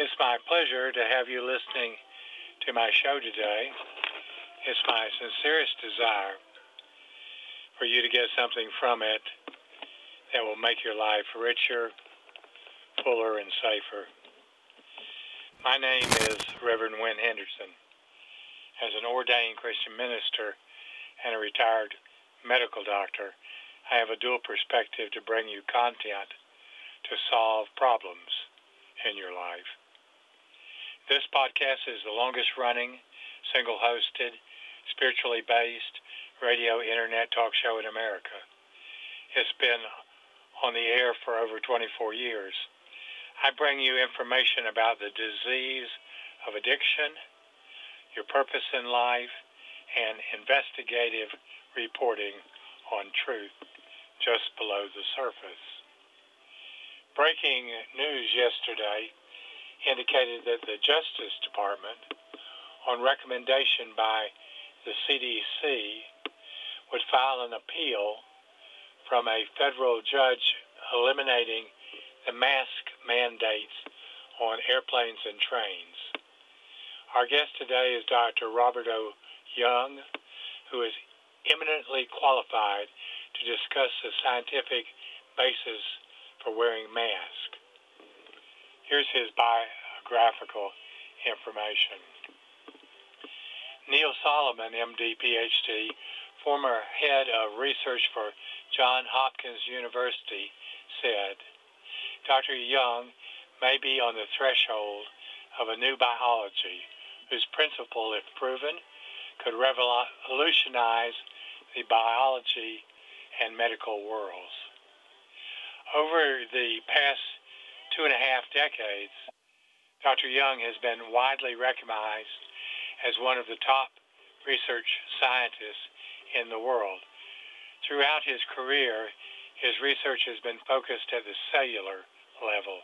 It's my pleasure to have you listening to my show today. It's my sincerest desire for you to get something from it that will make your life richer, fuller, and safer. My name is Reverend Wynn Henderson. As an ordained Christian minister and a retired medical doctor, I have a dual perspective to bring you content to solve problems in your life. This podcast is the longest running, single hosted, spiritually based radio internet talk show in America. It's been on the air for over 24 years. I bring you information about the disease of addiction, your purpose in life, and investigative reporting on truth just below the surface. Breaking news yesterday indicated that the Justice Department, on recommendation by the CDC, would file an appeal from a federal judge eliminating the mask mandates on airplanes and trains. Our guest today is Dr. Robert O. Young, who is eminently qualified to discuss the scientific basis for wearing masks. Here's his biographical information. Neil Solomon, MD, PhD, former head of research for Johns Hopkins University, said, Dr. Young may be on the threshold of a new biology whose principle, if proven, could revolutionize the biology and medical worlds. Over the past two and a half decades, Dr. Young has been widely recognized as one of the top research scientists in the world. Throughout his career, his research has been focused at the cellular level.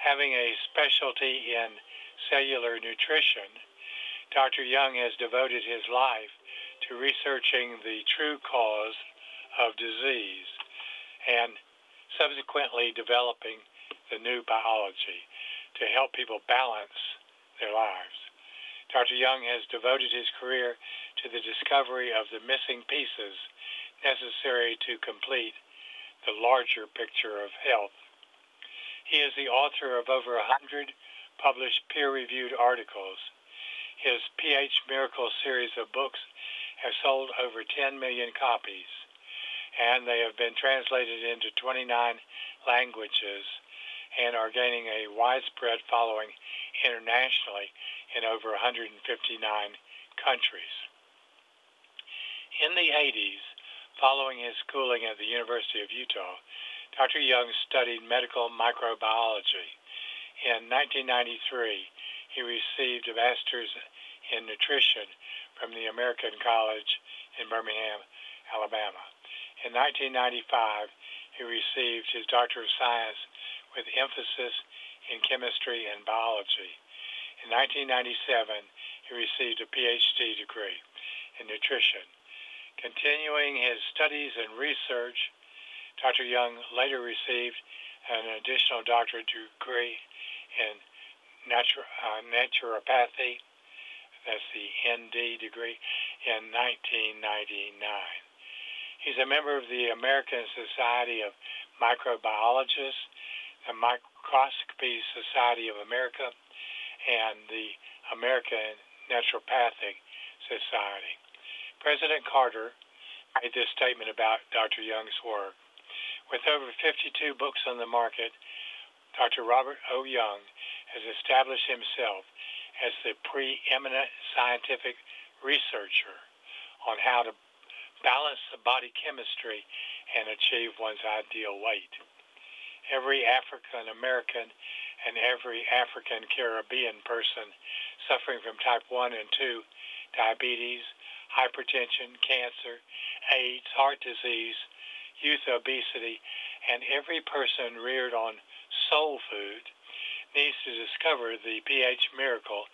Having a specialty in cellular nutrition, Dr. Young has devoted his life to researching the true cause of disease and subsequently developing the new biology to help people balance their lives. Dr. Young has devoted his career to the discovery of the missing pieces necessary to complete the larger picture of health. He is the author of over 100 published peer-reviewed articles. His pH Miracle series of books have sold over 10 million copies, and they have been translated into 29 languages and are gaining a widespread following internationally in over 159 countries. In the 80s, following his schooling at the University of Utah, Dr. Young studied medical microbiology. In 1993, he received a master's in nutrition from the American College in Birmingham, Alabama. In 1995, he received his Doctor of Science with emphasis in chemistry and biology. In 1997, he received a PhD degree in nutrition. Continuing his studies and research, Dr. Young later received an additional doctorate degree in natu- uh, naturopathy, that's the ND degree, in 1999. He's a member of the American Society of Microbiologists, the Microscopy Society of America, and the American Naturopathic Society. President Carter made this statement about Dr. Young's work. With over 52 books on the market, Dr. Robert O. Young has established himself as the preeminent scientific researcher on how to balance the body chemistry and achieve one's ideal weight. Every African American and every African Caribbean person suffering from type 1 and 2 diabetes, hypertension, cancer, AIDS, heart disease, youth obesity, and every person reared on soul food needs to discover the pH miracle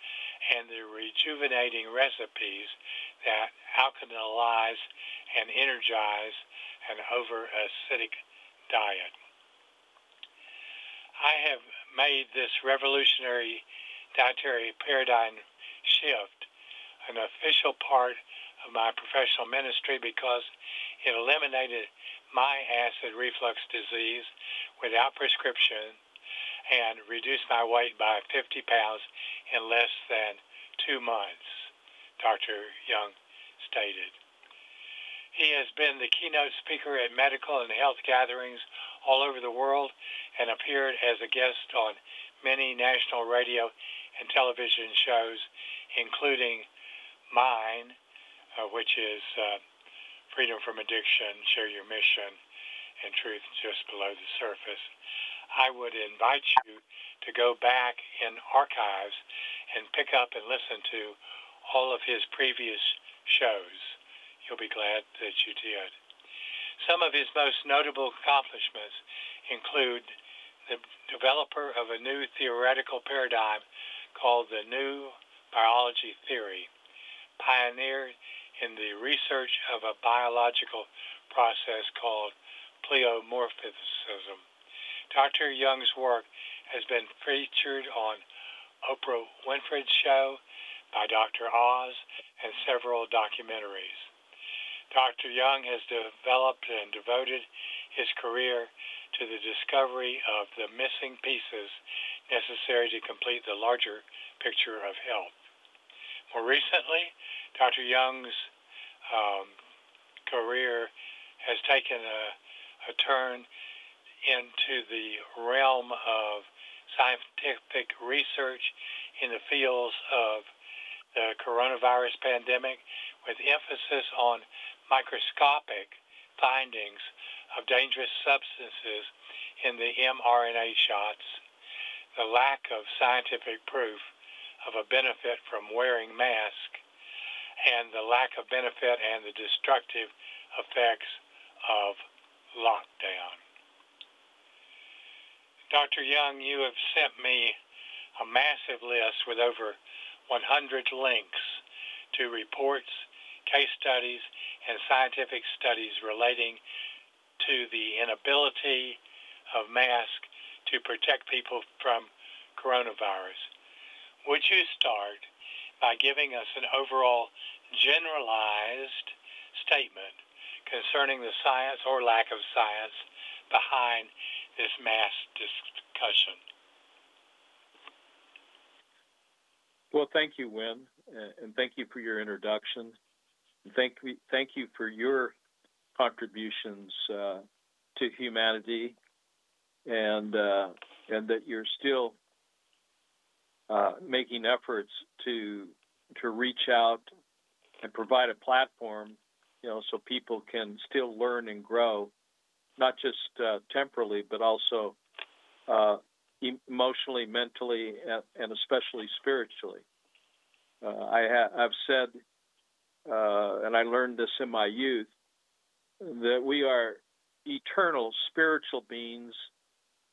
and the rejuvenating recipes that alkalize and energize an over acidic diet. I have made this revolutionary dietary paradigm shift an official part of my professional ministry because it eliminated my acid reflux disease without prescription and reduced my weight by 50 pounds in less than two months, Dr. Young stated. He has been the keynote speaker at medical and health gatherings all over the world and appeared as a guest on many national radio and television shows, including mine, uh, which is uh, Freedom from Addiction, Share Your Mission, and Truth Just Below the Surface. I would invite you to go back in archives and pick up and listen to all of his previous shows. You'll be glad that you did. Some of his most notable accomplishments include the developer of a new theoretical paradigm called the New Biology Theory, pioneered in the research of a biological process called pleomorphism. Dr. Young's work has been featured on Oprah Winfrey's show by Dr. Oz and several documentaries. Dr. Young has developed and devoted his career to the discovery of the missing pieces necessary to complete the larger picture of health. More recently, Dr. Young's um, career has taken a, a turn into the realm of scientific research in the fields of the coronavirus pandemic with emphasis on microscopic findings of dangerous substances in the mRNA shots, the lack of scientific proof of a benefit from wearing masks and the lack of benefit and the destructive effects of lockdown. Dr. Young, you have sent me a massive list with over 100 links to reports, case studies, and scientific studies relating to the inability of masks to protect people from coronavirus. Would you start by giving us an overall generalized statement concerning the science or lack of science behind this mass discussion? Well, thank you, Wynn, and thank you for your introduction. Thank you, thank you for your contributions uh, to humanity, and uh, and that you're still uh, making efforts to to reach out and provide a platform, you know, so people can still learn and grow, not just uh, temporally, but also uh, emotionally, mentally, and, especially spiritually. Uh, I ha- I've said, uh, and I learned this in my youth, that we are eternal spiritual beings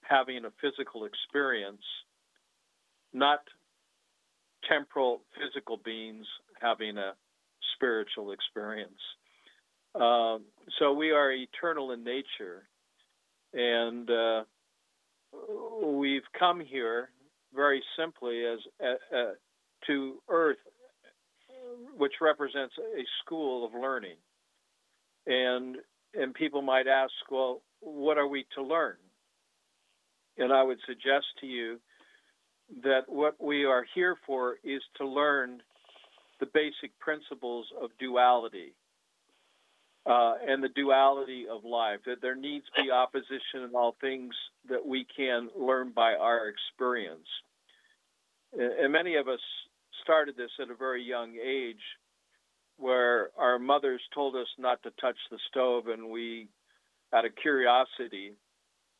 having a physical experience not temporal physical beings having a spiritual experience. Um, so we are eternal in nature, and uh, we've come here very simply as uh, uh, to Earth, which represents a school of learning. And and people might ask, well, what are we to learn? And I would suggest to you that what we are here for is to learn the basic principles of duality uh, and the duality of life, that there needs to be opposition in all things that we can learn by our experience. And many of us started this at a very young age where our mothers told us not to touch the stove and we out of curiosity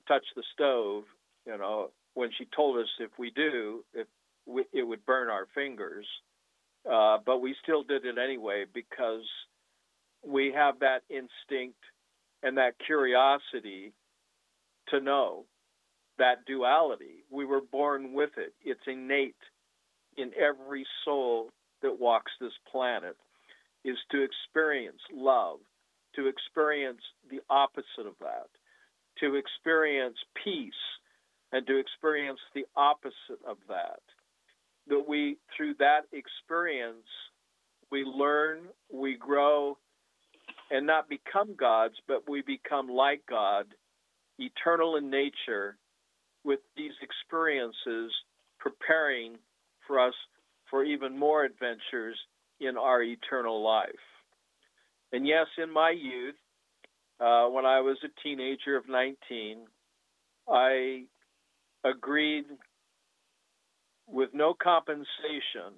touched the stove you know when she told us if we do, if we, it would burn our fingers. Uh, but we still did it anyway because we have that instinct and that curiosity to know that duality. We were born with it. It's innate in every soul that walks this planet is to experience love, to experience the opposite of that, to experience peace, and to experience the opposite of that. That we, through that experience, we learn, we grow, and not become gods, but we become like God, eternal in nature, with these experiences preparing for us for even more adventures in our eternal life. And yes, in my youth, uh, when I was a teenager of 19, I agreed with no compensation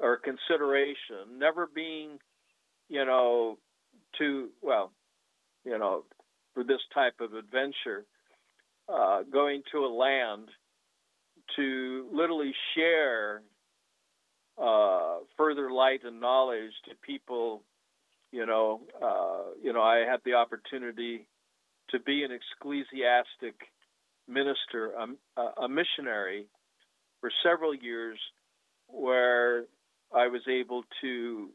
or consideration, never being, you know, to, well, you know, for this type of adventure, uh, going to a land to literally share uh, further light and knowledge to people. You know, uh, you know, I had the opportunity to be an ecclesiastic minister, a, a missionary, for several years, where I was able to,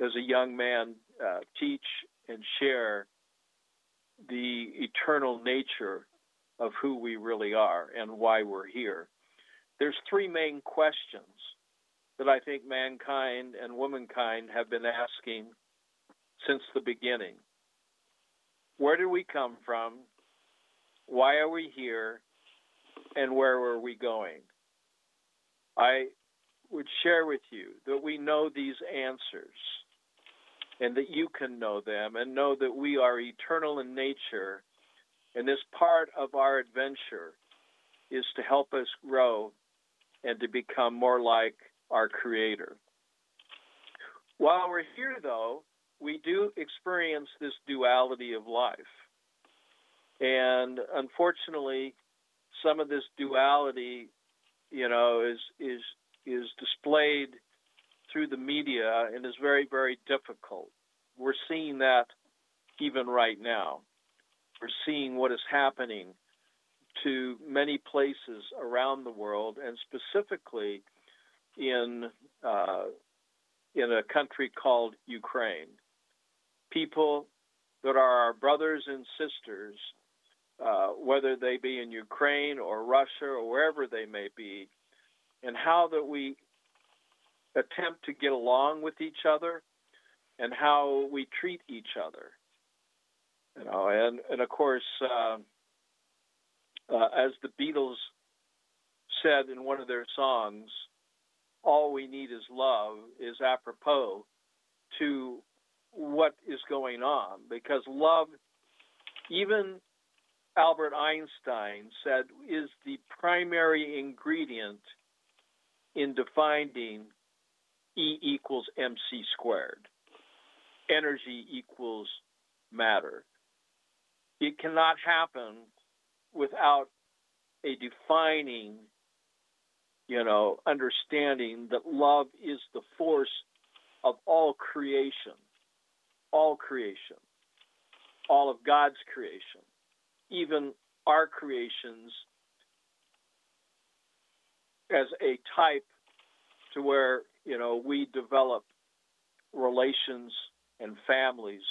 as a young man, uh, teach and share the eternal nature of who we really are and why we're here. There's three main questions that I think mankind and womankind have been asking since the beginning. Where did we come from? Why are we here? And where are we going? I would share with you that we know these answers and that you can know them and know that we are eternal in nature. And this part of our adventure is to help us grow and to become more like our Creator. While we're here, though, we do experience this duality of life. And unfortunately, some of this duality, you know, is is is displayed through the media and is very, very difficult. We're seeing that even right now. We're seeing what is happening to many places around the world, and specifically in uh, in a country called Ukraine. People that are our brothers and sisters, uh, whether they be in Ukraine or Russia or wherever they may be, and how that we attempt to get along with each other and how we treat each other. You know, and and of course, uh, uh, as the Beatles said in one of their songs, "All we need is love" is apropos to what is going on because love, even Albert Einstein said, is the primary ingredient in defining E equals mc squared. Energy equals matter. It cannot happen without a defining, you know, understanding that love is the force of all creation, all creation, all of God's creation, even our creations as a type to where you know we develop relations and families.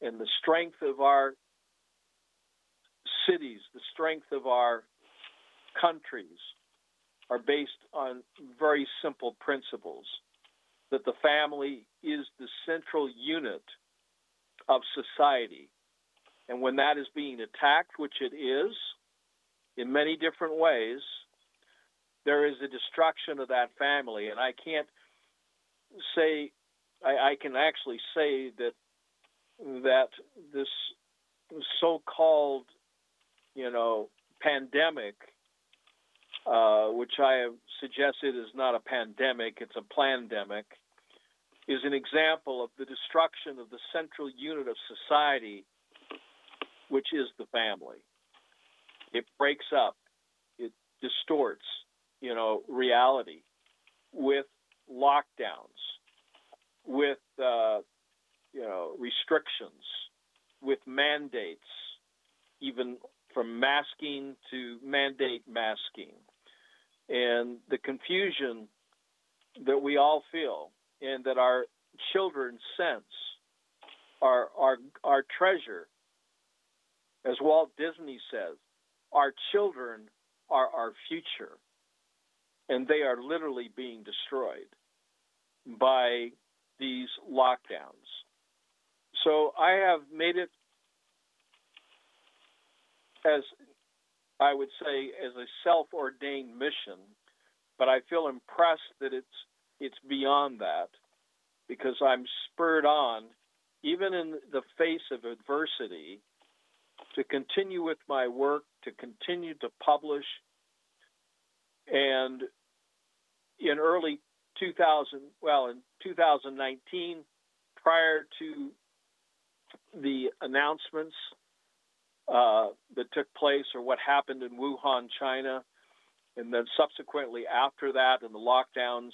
And the strength of our cities the strength of our countries are based on very simple principles that the family is the central unit of society and when that is being attacked which it is in many different ways there is a destruction of that family. And I can't say, I, I can actually say that that this so-called, you know, pandemic, uh, which I have suggested is not a pandemic, it's a plandemic, is an example of the destruction of the central unit of society, which is the family. It breaks up, it distorts, you know, reality with lockdowns, with, uh, you know, restrictions, with mandates, even from masking to mandate masking. And the confusion that we all feel and that our children sense, our, our, our treasure, as Walt Disney says, our children are our future, and they are literally being destroyed by these lockdowns. So I have made it as I would say as a self-ordained mission, but I feel impressed that it's it's beyond that because I'm spurred on even in the face of adversity to continue with my work, to continue to publish. And in early 2000, well, in 2019, prior to the announcements uh, that took place or what happened in Wuhan, China, and then subsequently after that, and the lockdowns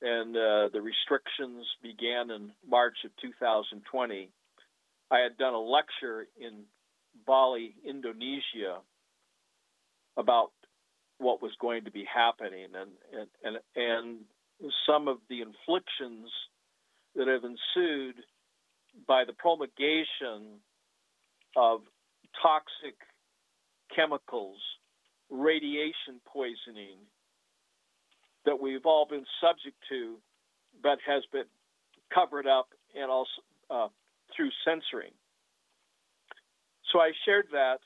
and uh, the restrictions began in March of 2020. I had done a lecture in Bali, Indonesia, about what was going to be happening and and and, and some of the inflictions that have ensued by the promulgation of toxic chemicals, radiation poisoning that we've all been subject to, but has been covered up and also uh, through censoring. So I shared that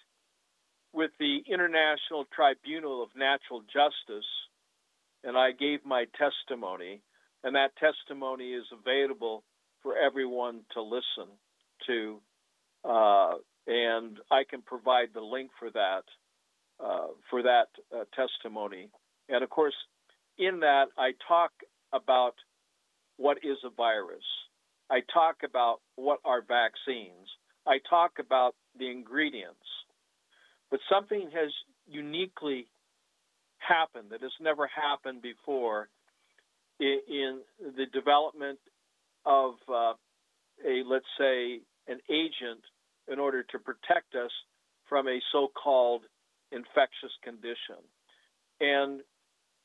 with the International Tribunal of Natural Justice, and I gave my testimony, and that testimony is available for everyone to listen to, uh, and I can provide the link for that uh, for that uh, testimony. And of course, in that I talk about what is a virus. I talk about what are vaccines. I talk about the ingredients. But something has uniquely happened that has never happened before in, in the development of uh, a, let's say, an agent in order to protect us from a so called infectious condition. And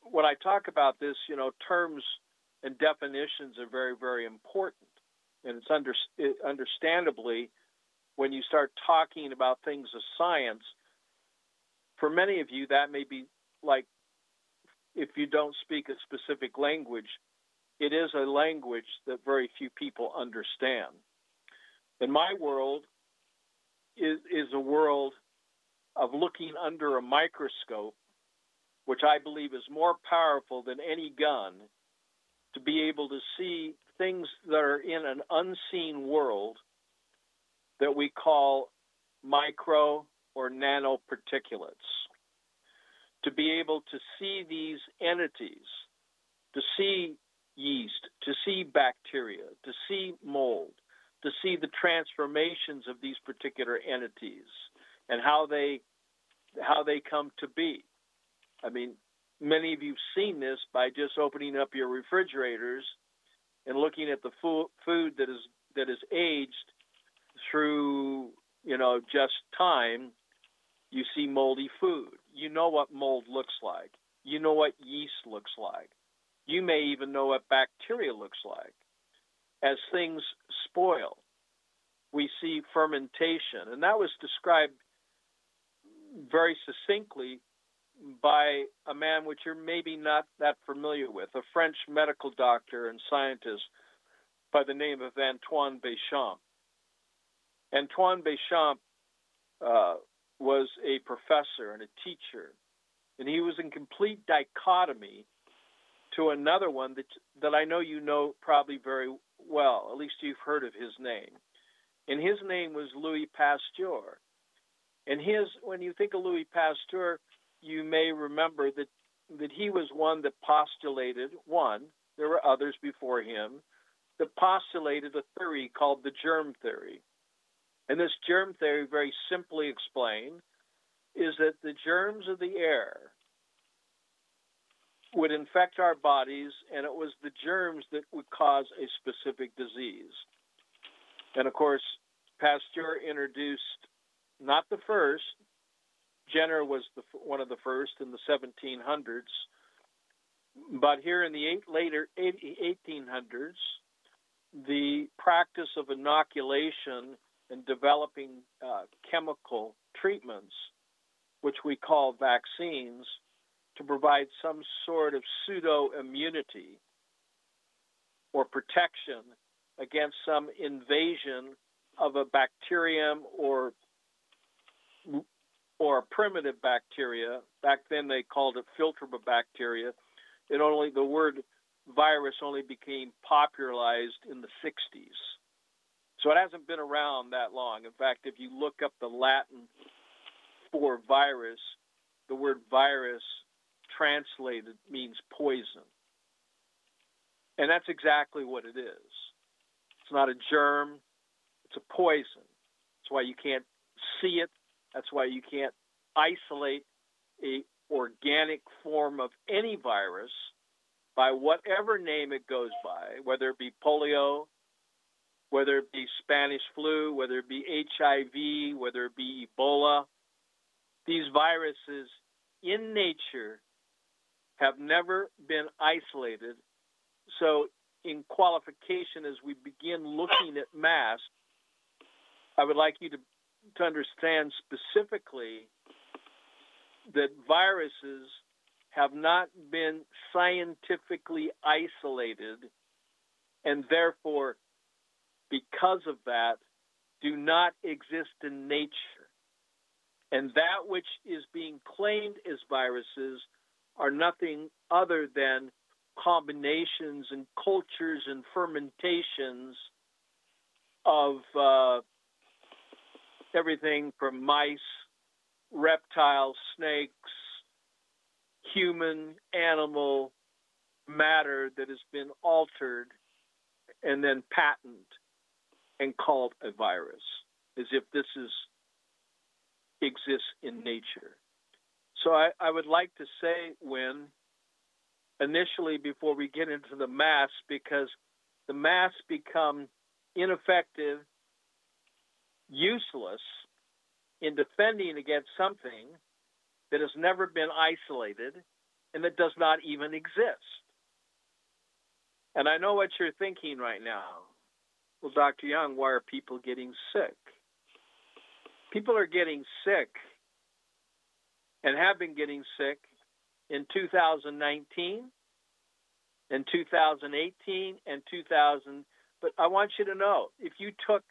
when I talk about this, you know, terms and definitions are very, very important. And it's under, it, understandably when you start talking about things of science, for many of you, that may be like if you don't speak a specific language, it is a language that very few people understand. In my world is, is a world of looking under a microscope, which I believe is more powerful than any gun, to be able to see things that are in an unseen world that we call micro or nanoparticulates. To be able to see these entities, to see yeast, to see bacteria, to see mold, to see the transformations of these particular entities and how they how they come to be. I mean, many of you've seen this by just opening up your refrigerators and looking at the food, food that is that is aged through you know just time you see moldy food. You know what mold looks like. You know what yeast looks like. You may even know what bacteria looks like. As things spoil, we see fermentation. And that was described very succinctly by a man which you're maybe not that familiar with, a French medical doctor and scientist by the name of Antoine Béchamp. Antoine Béchamp uh, was a professor and a teacher, and he was in complete dichotomy to another one that that I know you know probably very well. At least you've heard of his name, and his name was Louis Pasteur. And his, when you think of Louis Pasteur, you may remember that that he was one that postulated one. There were others before him that postulated a theory called the germ theory. And this germ theory, very simply explained, is that the germs of the air would infect our bodies, and it was the germs that would cause a specific disease. And of course, Pasteur introduced not the first, Jenner was the, one of the first in the 1700s, but here in the eight, later 1800s, the practice of inoculation and developing uh, chemical treatments which we call vaccines, to provide some sort of pseudo immunity or protection against some invasion of a bacterium or or a primitive bacteria. Back then they called it filtrable bacteria. It only the word virus only became popularized in the 60s. So it hasn't been around that long. In fact, if you look up the Latin for virus, the word virus translated means poison. And that's exactly what it is. It's not a germ, it's a poison. That's why you can't see it. That's why you can't isolate a organic form of any virus by whatever name it goes by, whether it be polio, whether it be Spanish flu, whether it be HIV, whether it be Ebola. These viruses in nature have never been isolated. So, in qualification, as we begin looking at mass, I would like you to, to understand specifically that viruses have not been scientifically isolated and therefore, because of that, do not exist in nature. And that which is being claimed as viruses are nothing other than combinations and cultures and fermentations of uh, everything from mice, reptiles, snakes, human, animal matter that has been altered and then patented and called a virus, as if this is exists in nature. So I, I would like to say, when initially before we get into the mass, because the mass become ineffective, useless in defending against something that has never been isolated and that does not even exist. And I know what you're thinking right now. Well, Dr. Young, why are people getting sick? People are getting sick and have been getting sick in 2019 and 2018 and 2000. But I want you to know if you took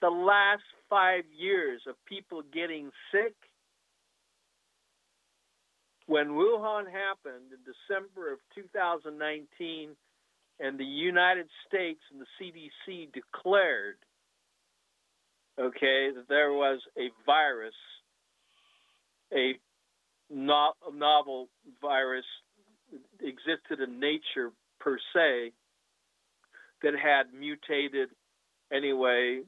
the last five years of people getting sick, when Wuhan happened in December of 2019, and the United States and the CDC declared, okay, that there was a virus, a no- novel virus existed in nature per se that had mutated anyway,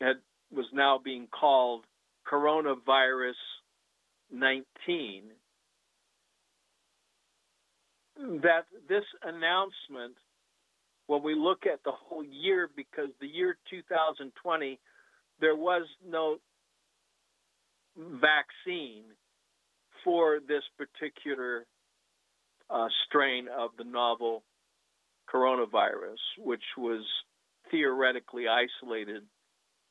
had was now being called coronavirus 19 that this announcement when we look at the whole year because the year 2020 there was no vaccine for this particular uh, strain of the novel coronavirus, which was theoretically isolated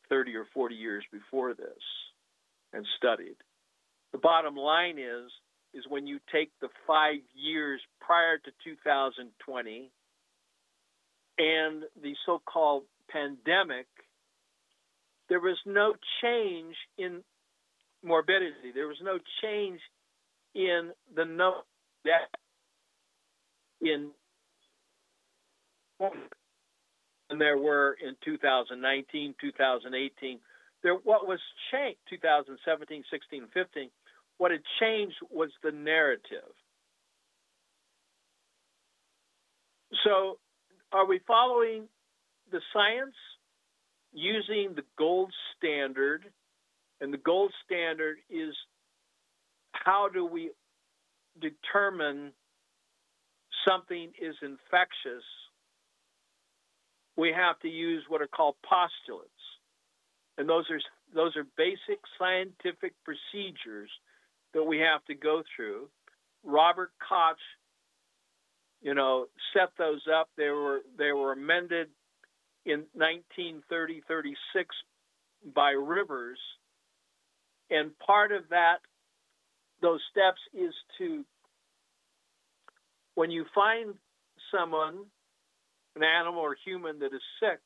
30 or 40 years before this and studied. The bottom line is is when you take the 5 years prior to 2020 and the so-called pandemic there was no change in morbidity. There was no change in the no that in and there were in 2019, 2018. There, what was changed 2017, 16, 15? What had changed was the narrative. So, are we following the science using the gold standard? And the gold standard is how do we determine something is infectious, we have to use what are called postulates. And those are those are basic scientific procedures that we have to go through. Robert Koch, you know, set those up. They were they were amended in 1930 36 by Rivers, and part of that those steps is to when you find someone, an animal or human that is sick,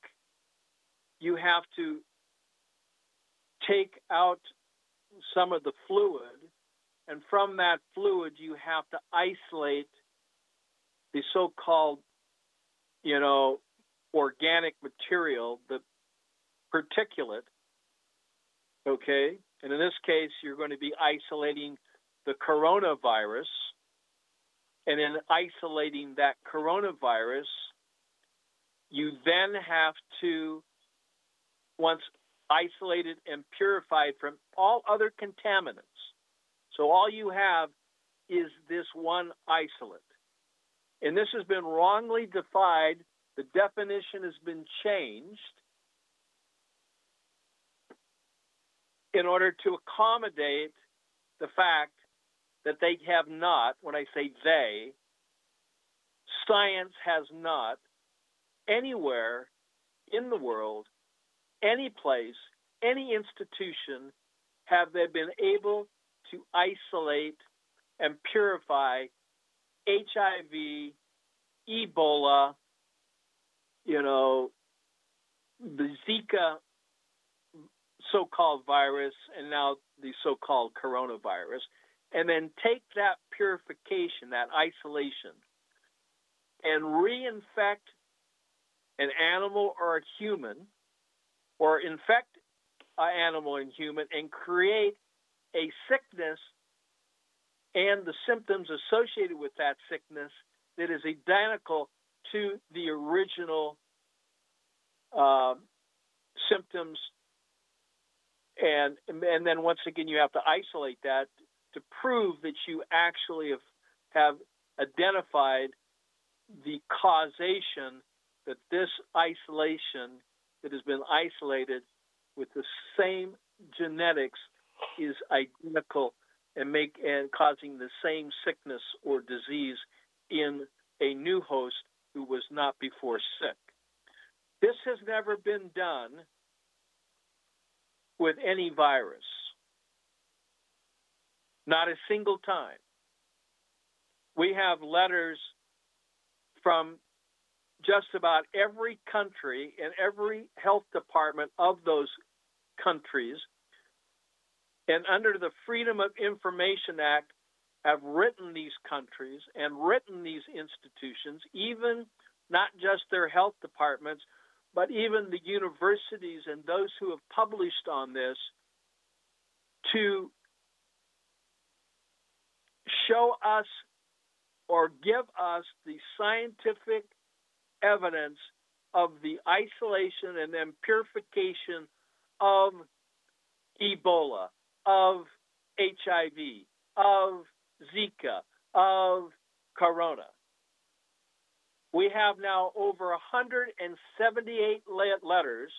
you have to take out some of the fluid, and from that fluid, you have to isolate the so called, you know, organic material, the particulate. Okay. And in this case, you're going to be isolating the coronavirus. And in isolating that coronavirus, you then have to, once isolated and purified from all other contaminants, so all you have is this one isolate. And this has been wrongly defined. The definition has been changed in order to accommodate the fact that they have not, when I say they, science has not anywhere in the world, any place, any institution, have they been able to isolate and purify HIV, Ebola, you know, the Zika so called virus and now the so called coronavirus, and then take that purification, that isolation, and reinfect an animal or a human, or infect an animal and human, and create a sickness and the symptoms associated with that sickness that is identical to the original uh, symptoms. And and then once again you have to isolate that to prove that you actually have, have identified the causation that this isolation that has been isolated with the same genetics is identical and make and causing the same sickness or disease in a new host who was not before sick. This has never been done with any virus. Not a single time. We have letters from just about every country and every health department of those countries. And under the Freedom of Information Act, have written these countries and written these institutions, even not just their health departments, but even the universities and those who have published on this to show us or give us the scientific evidence of the isolation and then purification of Ebola, of HIV, of Zika, of Corona. We have now over 178 letters,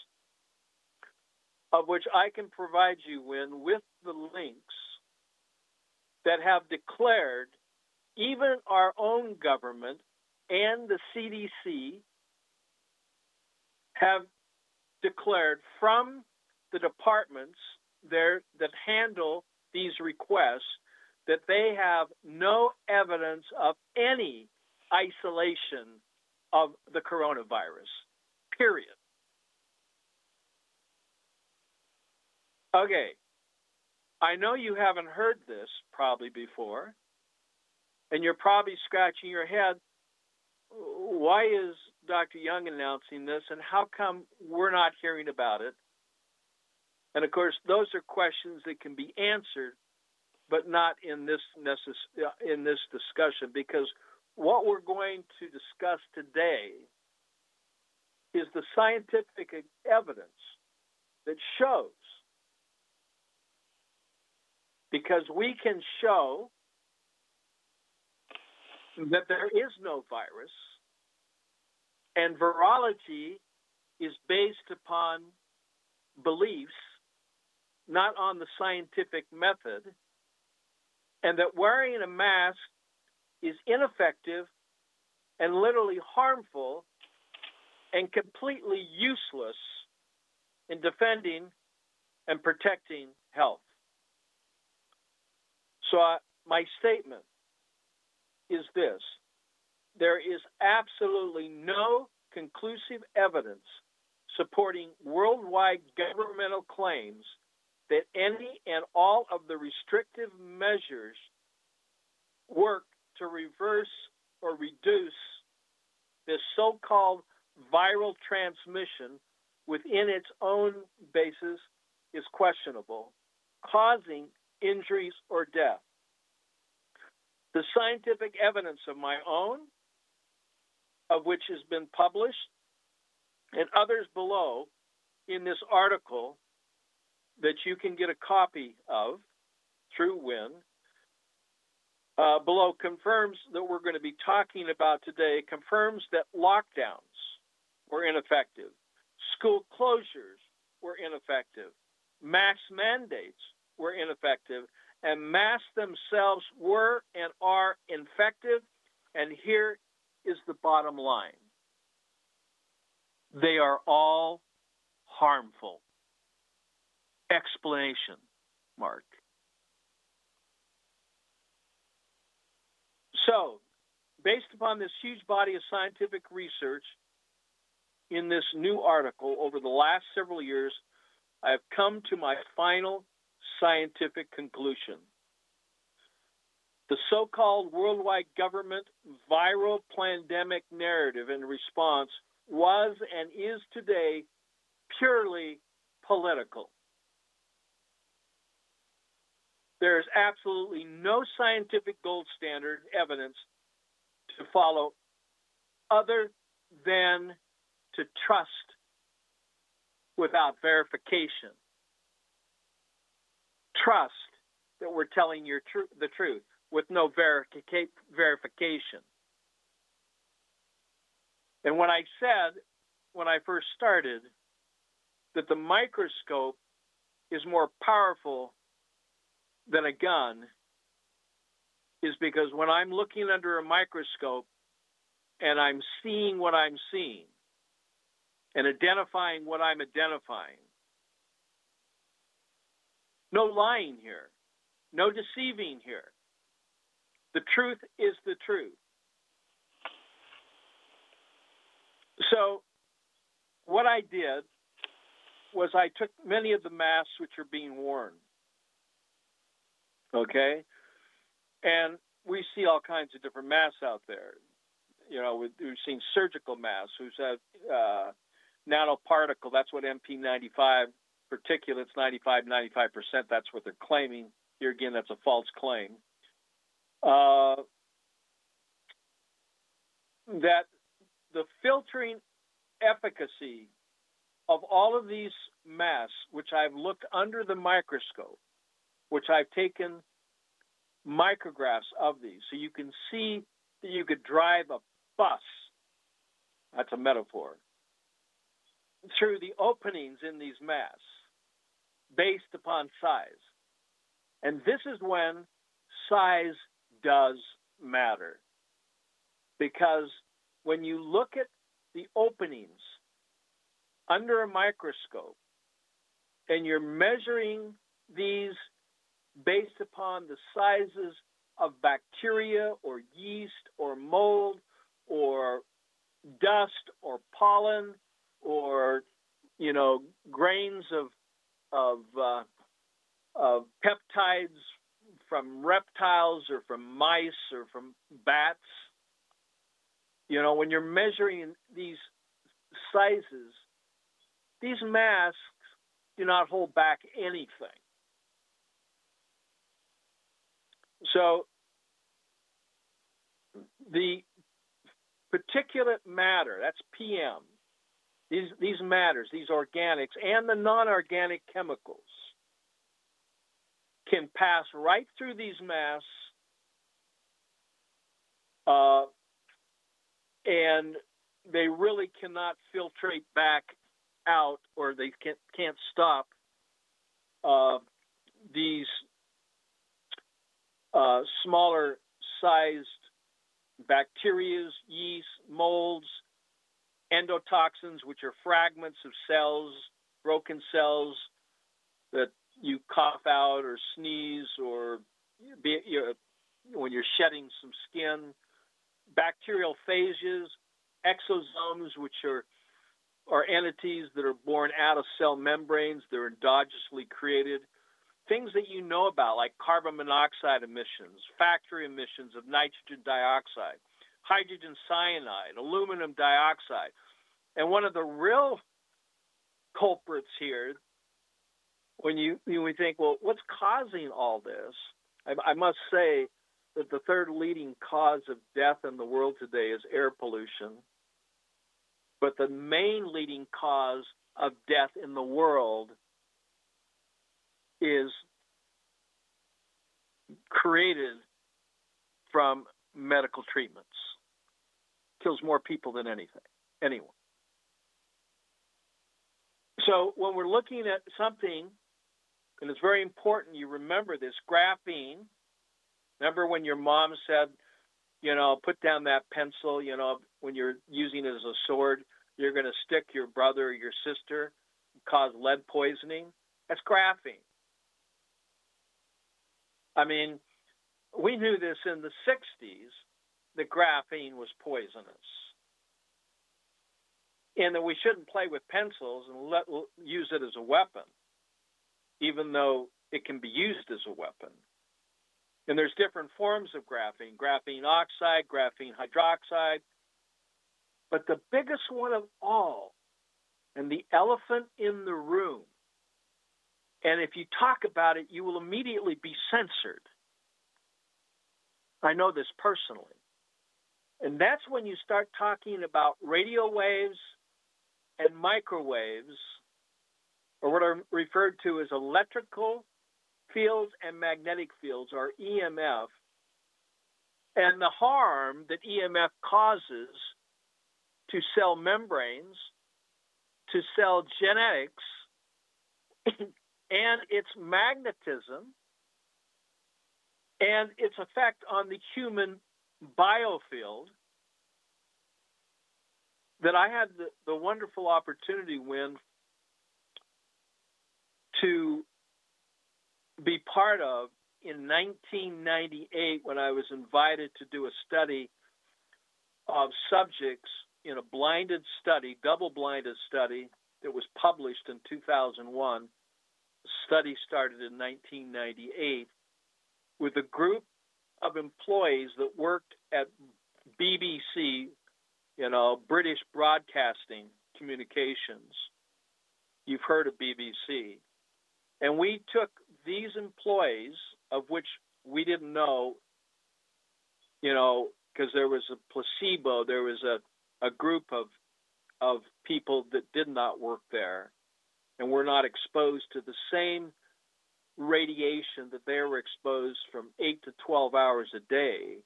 of which I can provide you with, with the links that have declared even our own government and the CDC have declared from the departments there that handle these requests that they have no evidence of any isolation of the coronavirus, period. Okay, I know you haven't heard this probably before, and you're probably scratching your head. Why is Dr. Young announcing this, and how come we're not hearing about it? And of course, those are questions that can be answered, but not in this necess- in this discussion because what we're going to discuss today is the scientific evidence that shows, because we can show that there is no virus, and virology is based upon beliefs, not on the scientific method, and that wearing a mask is ineffective and literally harmful and completely useless in defending and protecting health. So, uh, my statement is this. There is absolutely no conclusive evidence supporting worldwide governmental claims that any and all of the restrictive measures work to reverse or reduce this so called viral transmission within its own basis is questionable, causing injuries or death. The scientific evidence of my own, of which has been published, and others below in this article that you can get a copy of through Wynn, uh, below confirms that we're going to be talking about today, confirms that lockdowns were ineffective, school closures were ineffective, mask mandates were ineffective, and masks themselves were and are infective. And here is the bottom line they are all harmful. Explanation mark. So, based upon this huge body of scientific research in this new article over the last several years, I have come to my final scientific conclusion. The so called worldwide government viral pandemic narrative and response was and is today purely political. There is absolutely no scientific gold standard evidence to follow other than to trust without verification. Trust that we're telling you tr- the truth with no verica- verification. And when I said, when I first started, that the microscope is more powerful than a gun, is because when I'm looking under a microscope and I'm seeing what I'm seeing and identifying what I'm identifying, no lying here, no deceiving here. The truth is the truth. So, what I did was I took many of the masks which are being worn. Okay? And we see all kinds of different masks out there. You know, we've seen surgical masks who's had uh, nanoparticle, that's what MP95, particulates 95, 95%, that's what they're claiming. Here again, that's a false claim. Uh, that the filtering efficacy of all of these masks, which I've looked under the microscope, which I've taken micrographs of these, so you can see that you could drive a bus. That's a metaphor. Through the openings in these masks based upon size. And this is when size does matter. Because when you look at the openings under a microscope and you're measuring these based upon the sizes of bacteria or yeast or mold or dust or pollen or you know grains of of, uh, of peptides from reptiles or from mice or from bats you know, when you're measuring these sizes, these masks do not hold back anything. So the particulate matter, that's PM, these, these matters, these organics, and the non organic chemicals can pass right through these masks uh, and they really cannot filtrate back out or they can't, can't stop uh, these uh, smaller sized bacteria, yeast, molds, endotoxins, which are fragments of cells, broken cells that you cough out or sneeze or be, you're, when you're shedding some skin, bacterial phages, exosomes, which are are entities that are born out of cell membranes, they're endogenously created. Things that you know about, like carbon monoxide emissions, factory emissions of nitrogen dioxide, hydrogen cyanide, aluminum dioxide. And one of the real culprits here, when you we think, well, what's causing all this? I, I must say that the third leading cause of death in the world today is air pollution. But the main leading cause of death in the world is created from medical treatments. Kills more people than anything, anyone. So when we're looking at something, and it's very important you remember this graphene. Remember when your mom said, you know, put down that pencil, you know, when you're using it as a sword, you're going to stick your brother or your sister, cause lead poisoning. That's graphene. I mean, we knew this in the 60s that graphene was poisonous. And that we shouldn't play with pencils and let, use it as a weapon, even though it can be used as a weapon. And there's different forms of graphene graphene oxide, graphene hydroxide. But the biggest one of all, and the elephant in the room, and if you talk about it, you will immediately be censored. I know this personally. And that's when you start talking about radio waves and microwaves, or what are referred to as electrical fields and magnetic fields, or EMF, and the harm that EMF causes to cell membranes, to cell genetics, and its magnetism and its effect on the human biofield that I had the, the wonderful opportunity when to be part of in 1998 when I was invited to do a study of subjects in a blinded study, double blinded study that was published in 2001. The study started in 1998 with a group of employees that worked at BBC, you know, British Broadcasting Communications. You've heard of BBC. And we took these employees, of which we didn't know, you know, because there was a placebo, there was a, a group of of people that did not work there and were not exposed to the same radiation that they were exposed from 8 to 12 hours a day,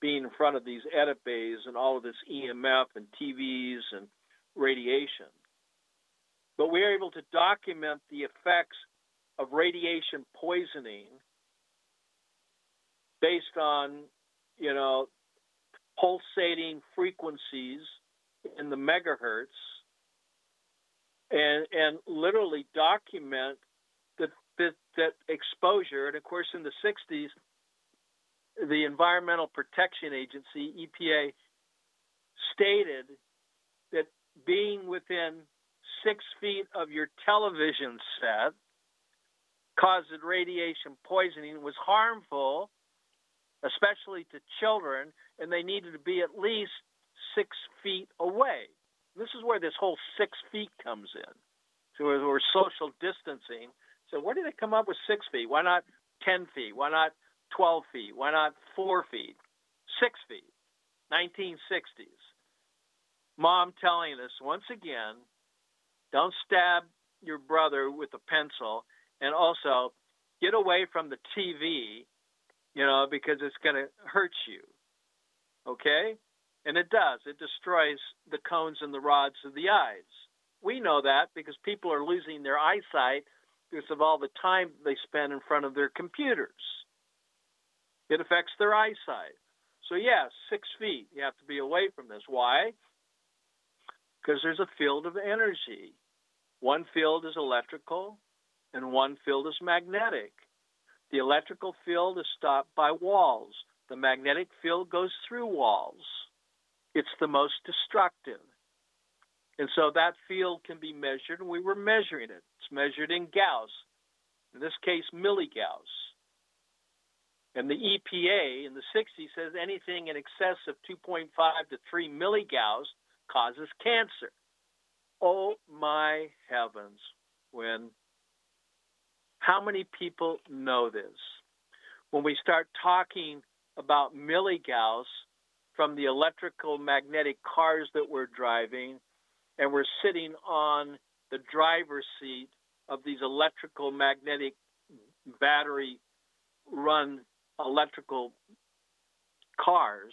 being in front of these edit bays and all of this EMF and TVs and radiation. But we are able to document the effects of radiation poisoning based on, you know, pulsating frequencies in the megahertz and and literally document that that, exposure and of course in the 60s the environmental protection agency EPA stated that being within six feet of your television set caused radiation poisoning was harmful, especially to children, and they needed to be at least six feet away. This is where this whole six feet comes in. So we're social distancing. So where did they come up with six feet? Why not 10 feet? Why not 12 feet? Why not four feet? Six feet. 1960s. Mom telling us once again don't stab your brother with a pencil and also get away from the TV, you know, because it's going to hurt you. Okay? And it does. It destroys the cones and the rods of the eyes. We know that because people are losing their eyesight of all the time they spend in front of their computers. It affects their eyesight. So, yes, six feet. You have to be away from this. Why? Because there's a field of energy. One field is electrical, and one field is magnetic. The electrical field is stopped by walls. The magnetic field goes through walls. it's the most destructive. And so that field can be measured, and we were measuring it. It's measured in Gauss, in this case, milligauss. And the EPA in the 60s says anything in excess of 2.5 to 3 milligauss causes cancer. Oh my heavens, when how many people know this? When we start talking about milligauss from the electrical magnetic cars that we're driving, and we're sitting on the driver's seat of these electrical magnetic battery run electrical cars,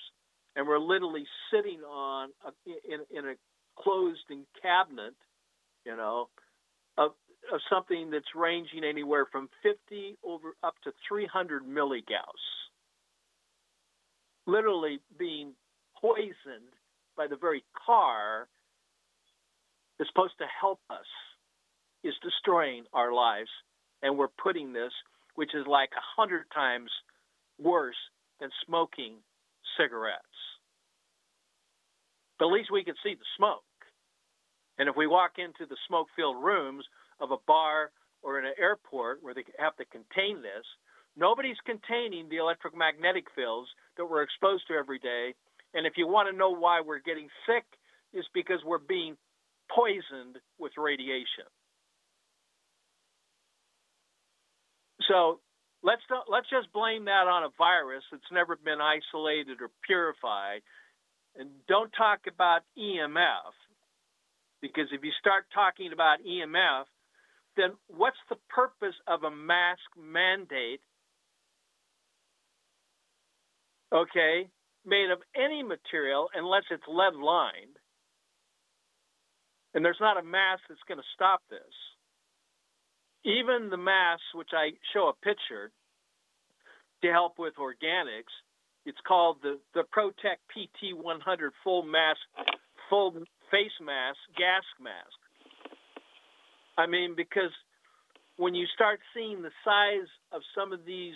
and we're literally sitting on a, in, in a closed in cabinet, you know, of, of something that's ranging anywhere from 50 over up to 300 milligauss, literally being poisoned by the very car that's supposed to help us is destroying our lives, and we're putting this, which is like a hundred times worse than smoking cigarettes. But at least we can see the smoke. And if we walk into the smoke filled rooms of a bar or in an airport where they have to contain this, nobody's containing the electromagnetic fields that we're exposed to every day. And if you want to know why we're getting sick, is because we're being poisoned with radiation. So let's not, let's just blame that on a virus that's never been isolated or purified, and don't talk about EMF because if you start talking about EMF, then what's the purpose of a mask mandate? Okay, made of any material unless it's lead lined. And there's not a mask that's going to stop this. Even the masks, which I show a picture to help with organics, it's called the, the Protect PT 100 full mask, full face mask, gas mask. I mean, because when you start seeing the size of some of these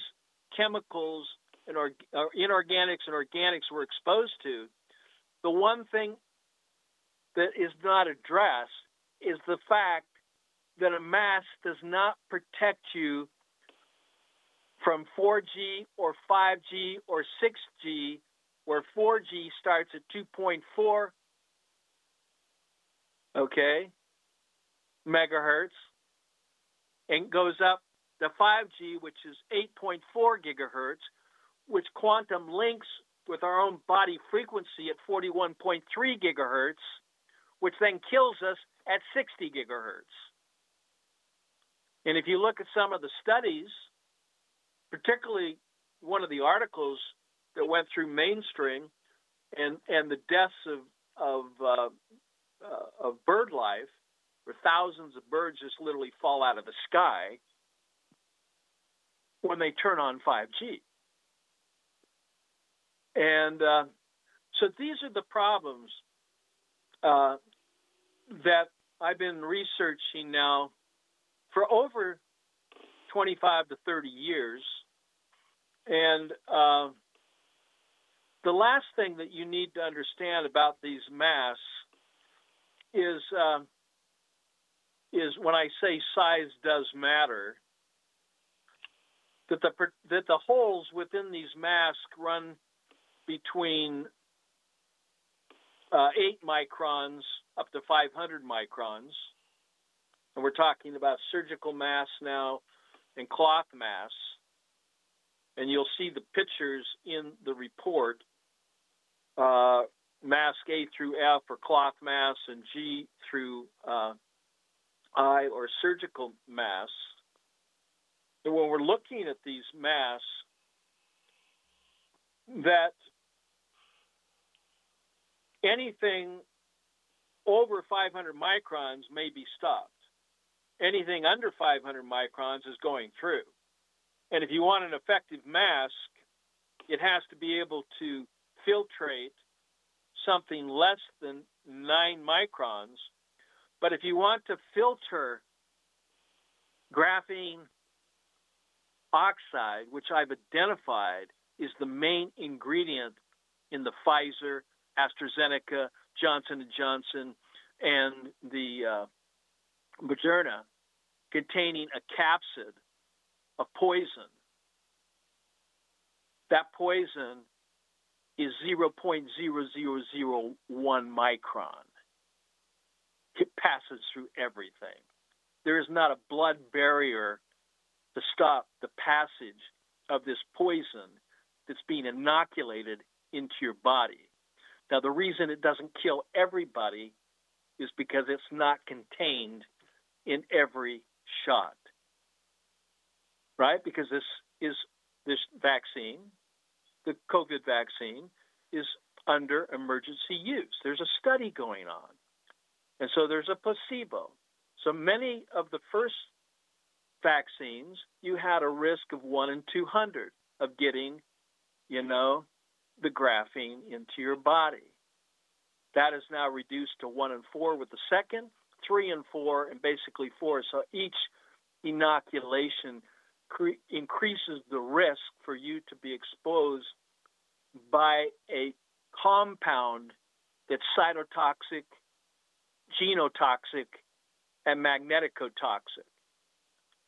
chemicals and or, or inorganics and organics we're exposed to, the one thing that is not addressed is the fact that a mask does not protect you from 4G or 5G or 6G, where 4G starts at 2.4, okay, megahertz, and goes up to 5G, which is 8.4 gigahertz, which quantum links with our own body frequency at 41.3 gigahertz which then kills us at 60 gigahertz. And if you look at some of the studies, particularly one of the articles that went through mainstream and, and the deaths of, of, uh, uh, of bird life, where thousands of birds just literally fall out of the sky when they turn on 5G. And uh, so these are the problems uh, that I've been researching now for over 25 to 30 years. And uh, the last thing that you need to understand about these masks is uh, is when I say size does matter, that the that the holes within these masks run between uh, eight microns up to 500 microns. And we're talking about surgical masks now and cloth masks. And you'll see the pictures in the report uh, mask A through F or cloth masks and G through uh, I or surgical masks. And when we're looking at these masks, that anything over 500 microns may be stopped. Anything under 500 microns is going through. And if you want an effective mask, it has to be able to filtrate something less than 9 microns. But if you want to filter graphene oxide, which I've identified is the main ingredient in the Pfizer AstraZeneca, Johnson and Johnson, and the uh, Moderna containing a capsid of poison. That poison is 0.0001 micron. It passes through everything. There is not a blood barrier to stop the passage of this poison that's being inoculated into your body. Now, the reason it doesn't kill everybody is because it's not contained in every shot, right? Because this is this vaccine, the COVID vaccine, is under emergency use. There's a study going on, and so there's a placebo. So many of the first vaccines, you had a risk of one in 200 of getting, you know, the graphene into your body. That is now reduced to one and four with the second, three and four, and basically four. So each inoculation cre- increases the risk for you to be exposed by a compound that's cytotoxic, genotoxic, and magnetotoxic.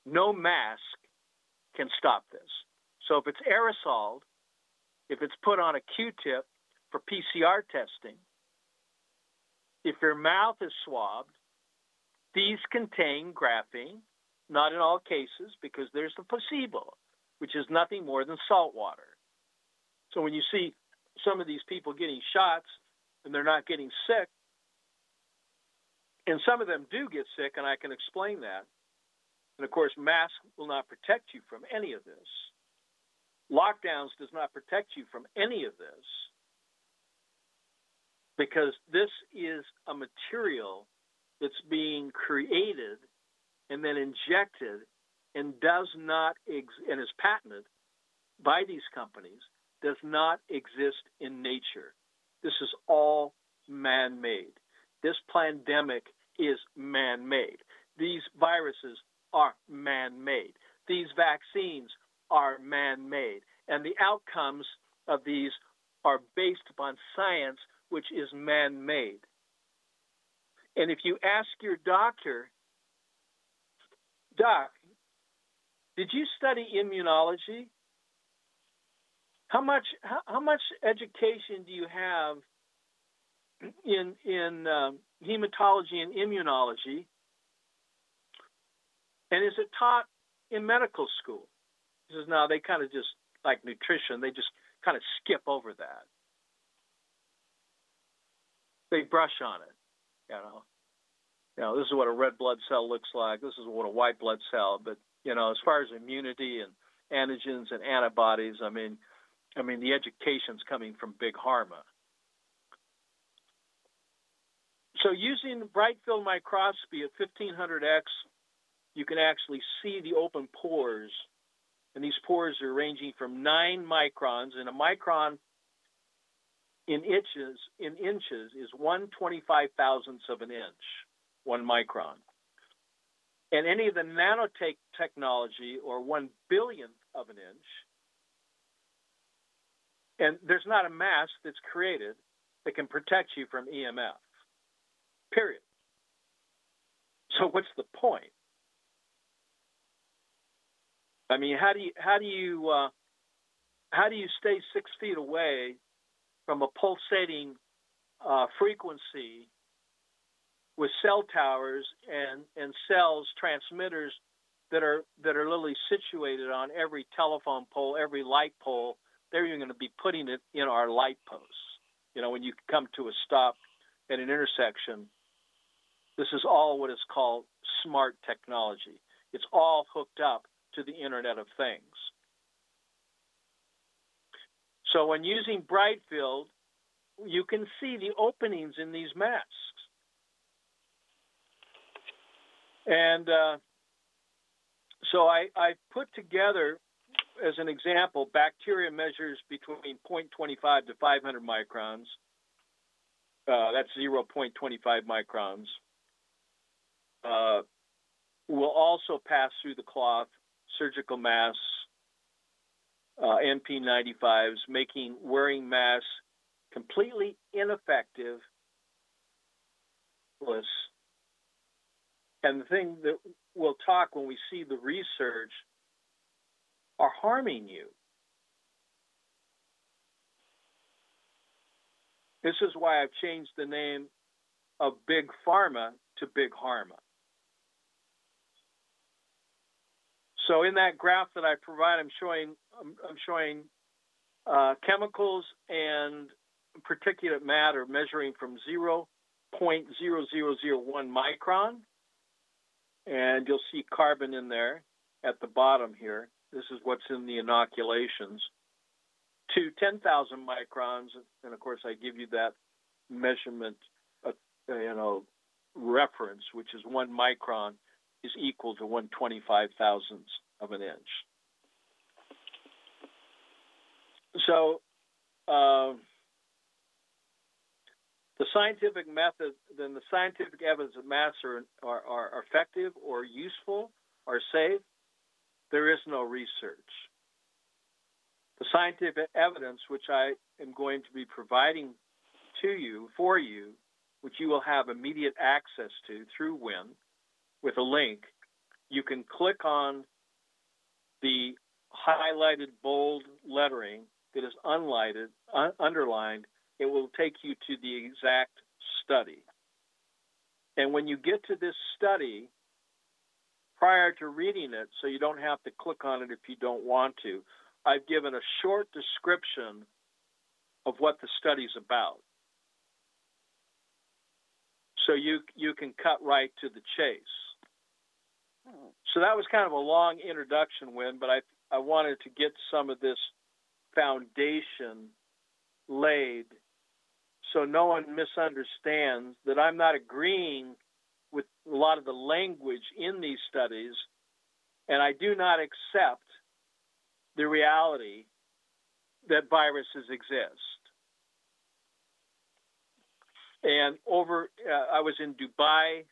No mask can stop this. So if it's aerosoled, if it's put on a Q-tip for PCR testing, if your mouth is swabbed, these contain graphene, not in all cases, because there's the placebo, which is nothing more than salt water. So when you see some of these people getting shots and they're not getting sick, and some of them do get sick, and I can explain that. And of course, masks will not protect you from any of this. Lockdowns does not protect you from any of this because this is a material that's being created and then injected and does not ex- and is patented by these companies does not exist in nature. This is all man-made. This pandemic is man-made. These viruses are man-made. These vaccines are man-made, and the outcomes of these are based upon science which is man made. And if you ask your doctor, Doc, did you study immunology? How much how, how much education do you have in in um, hematology and immunology? And is it taught in medical school? He says, no, they kind of just like nutrition, they just kind of skip over that they brush on it. You know, you know, this is what a red blood cell looks like. This is what a white blood cell. But you know, as far as immunity and antigens and antibodies, I mean, I mean, the education's coming from big pharma. So using bright field microscopy at 1500x, you can actually see the open pores, and these pores are ranging from nine microns, and a micron in inches in inches is one twenty five thousandths of an inch, one micron. And any of the nanotech technology or one billionth of an inch, and there's not a mask that's created that can protect you from EMF. Period. So what's the point? I mean, how do you how do you uh, how do you stay six feet away from a pulsating uh, frequency with cell towers and, and cells transmitters that are that are literally situated on every telephone pole, every light pole. They're even going to be putting it in our light posts. You know, when you come to a stop at an intersection, this is all what is called smart technology. It's all hooked up to the Internet of Things. So when using Brightfield, you can see the openings in these masks. And uh, so I, I put together, as an example, bacteria measures between 0.25 to 500 microns. Uh, that's 0.25 microns. Uh, will also pass through the cloth, surgical masks, uh, NP95s, making wearing masks completely ineffective, and the thing that we'll talk when we see the research are harming you. This is why I've changed the name of Big Pharma to Big Harma. So in that graph that I provide, I'm showing I'm, I'm showing uh, chemicals and particulate matter measuring from 0.0001 micron, and you'll see carbon in there at the bottom here. This is what's in the inoculations. To 10,000 microns, and of course I give you that measurement, uh, you know, reference, which is one micron is equal to one twenty-five thousandths of an inch. So, uh, the scientific method, then the scientific evidence of mass are, are, are effective or useful or safe. There is no research. The scientific evidence, which I am going to be providing to you, for you, which you will have immediate access to through Wynn with a link, you can click on the highlighted bold lettering that is unlighted, un- underlined. It will take you to the exact study. And when you get to this study, prior to reading it, so you don't have to click on it if you don't want to, I've given a short description of what the study's about. So you you can cut right to the chase. So that was kind of a long introduction, Wynn, but I I wanted to get some of this foundation laid so no one misunderstands that I'm not agreeing with a lot of the language in these studies, and I do not accept the reality that viruses exist. And over, uh, I was in Dubai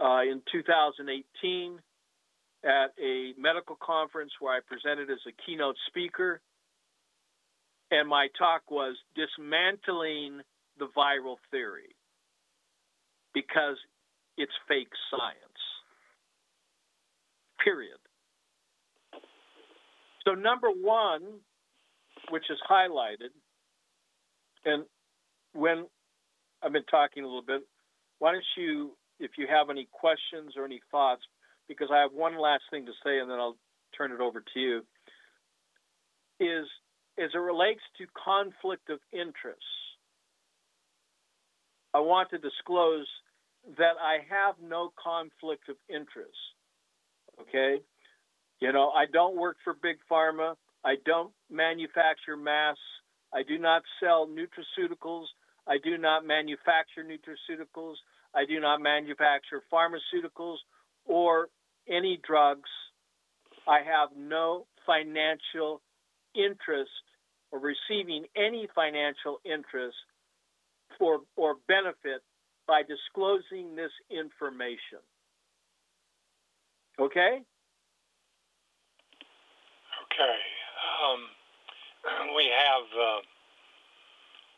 uh, in 2018 at a medical conference where I presented as a keynote speaker. And my talk was dismantling the viral theory because it's fake science. Period. So, number one, which is highlighted, and when I've been talking a little bit, why don't you, if you have any questions or any thoughts, because I have one last thing to say and then I'll turn it over to you, is as it relates to conflict of interests, I want to disclose that I have no conflict of interest. Okay? You know, I don't work for Big Pharma. I don't manufacture masks. I do not sell nutraceuticals. I do not manufacture nutraceuticals. I do not manufacture pharmaceuticals or any drugs. I have no financial interest or receiving any financial interest for or benefit by disclosing this information. Okay? Okay. Um, we have uh,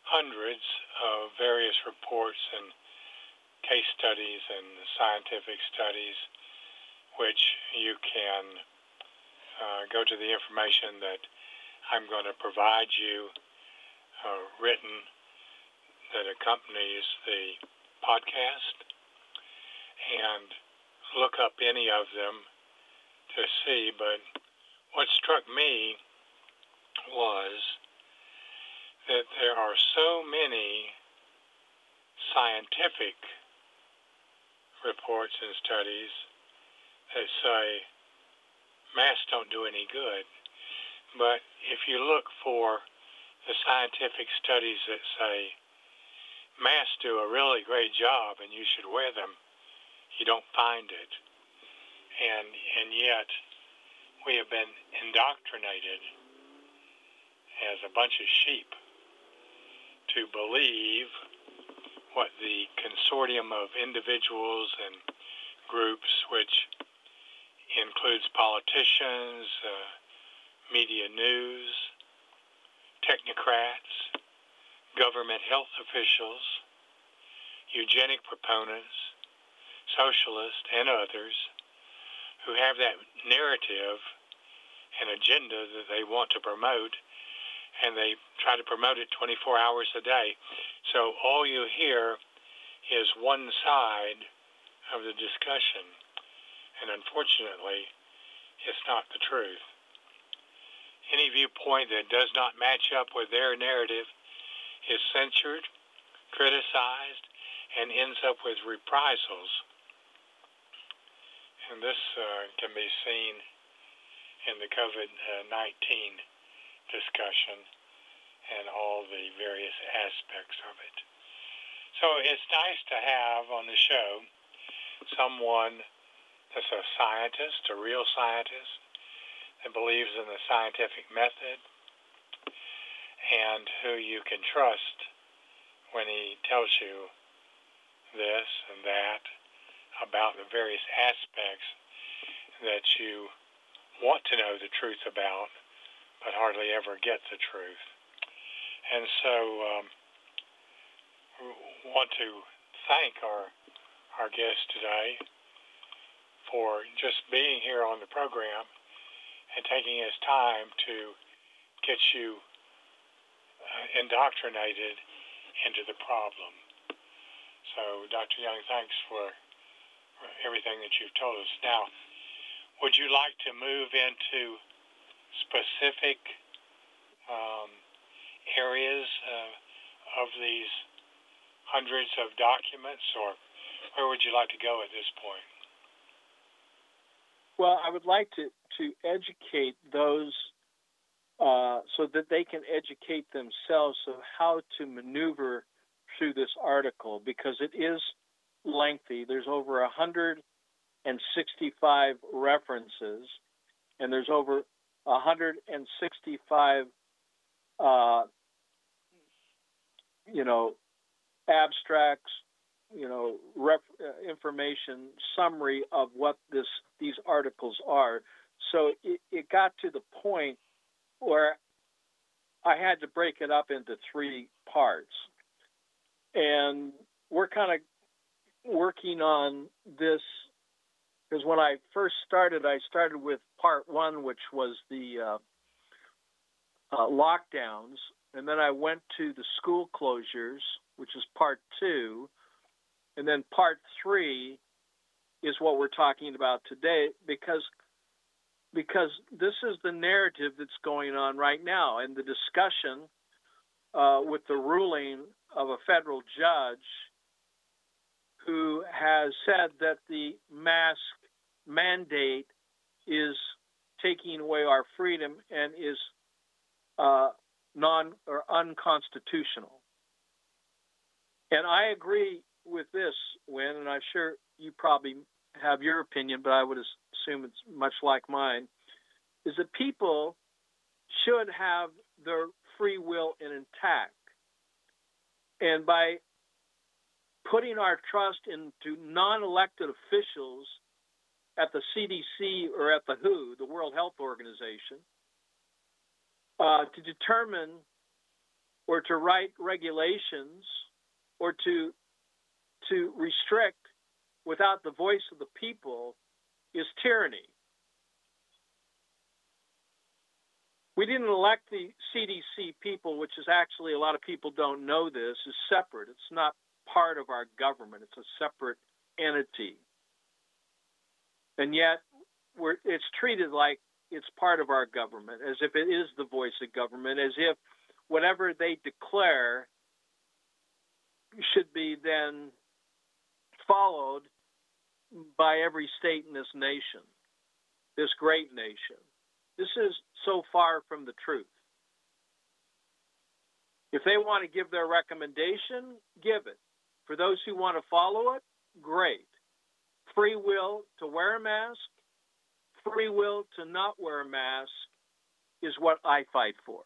hundreds of various reports and case studies and scientific studies, which you can uh, go to the information that I'm going to provide you uh, written that accompanies the podcast and look up any of them to see, but what struck me was that there are so many scientific reports and studies that say masks don't do any good. But if you look for the scientific studies that say masks do a really great job and you should wear them, you don't find it. And and yet we have been indoctrinated as a bunch of sheep to believe what the consortium of individuals and groups, which includes politicians, uh, media news, technocrats, government health officials, eugenic proponents, socialists, and others who have that narrative and agenda that they want to promote, and they try to promote it 24 hours a day. So all you hear is one side of the discussion, and unfortunately, it's not the truth. Any viewpoint that does not match up with their narrative is censored, criticized, and ends up with reprisals. And this uh, can be seen in the COVID 19 discussion and all the various aspects of it. So it's nice to have on the show someone that's a scientist, a real scientist, that believes in the scientific method, and who you can trust when he tells you this and that about the various aspects that you want to know the truth about, but hardly ever get the truth. And so, um, want to thank our our guest today for just being here on the program and taking his time to get you uh, indoctrinated into the problem. So, Dr. Young, thanks for, for everything that you've told us. Now, would you like to move into specific um, areas uh, of these hundreds of documents, or where would you like to go at this point? Well, I would like to, to educate those uh, so that they can educate themselves of how to maneuver through this article because it is lengthy. There's over 165 references, and there's over 165, uh, you know, abstracts, you know, ref, uh, information summary of what this these articles are. So it, it got to the point where I had to break it up into three parts and we're kind of working on this because when I first started, I started with part one, which was the uh, uh, lockdowns, and then I went to the school closures, which is part two, and then part three is what we're talking about today because because this is the narrative that's going on right now and the discussion uh, with the ruling of a federal judge who has said that the mask mandate is taking away our freedom and is uh, non or unconstitutional. And I agree with this, Wynn, and I'm sure you probably have your opinion, but I would assume it's much like mine, is that people should have their free will intact. And by putting our trust into non elected officials at the CDC or at the WHO, the World Health Organization, uh, to determine or to write regulations or to to restrict without the voice of the people is tyranny. We didn't elect the CDC people, which is actually a lot of people don't know this, is separate. It's not part of our government. It's a separate entity. And yet it's treated like it's part of our government, as if it is the voice of government, as if whatever they declare should be then followed by every state in this nation, this great nation. This is so far from the truth. If they want to give their recommendation, give it. For those who want to follow it, great. Free will to wear a mask, free will to not wear a mask is what I fight for,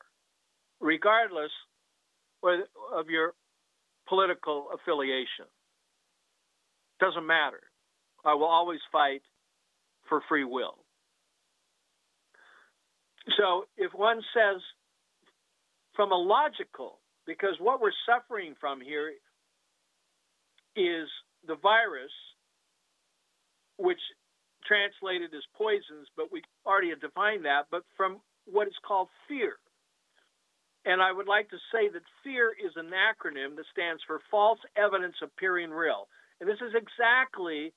regardless of your political affiliation. Doesn't matter. I will always fight for free will. So if one says, from a logical because what we're suffering from here is the virus, which translated as poisons, but we already have defined that, but from what is called fear. And I would like to say that fear is an acronym that stands for false evidence appearing real. And this is exactly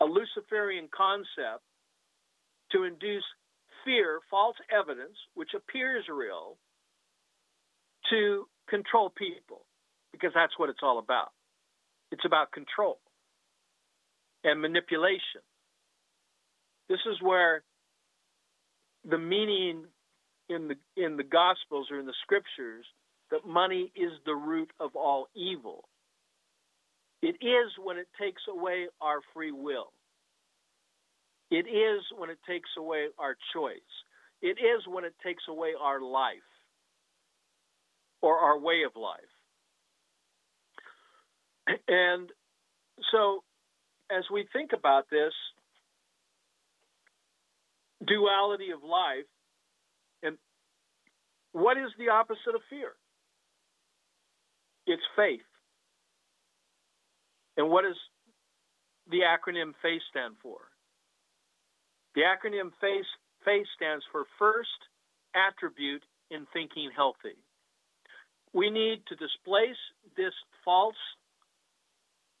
a Luciferian concept to induce fear, false evidence, which appears real, to control people, because that's what it's all about. It's about control and manipulation. This is where the meaning in the in the gospels or in the scriptures that money is the root of all evil. It is when it takes away our free will. It is when it takes away our choice. It is when it takes away our life or our way of life. And so, as we think about this duality of life, and what is the opposite of fear? It's faith. And what does the acronym FACE stand for? The acronym FACE, FACE stands for First Attribute in Thinking Healthy. We need to displace this false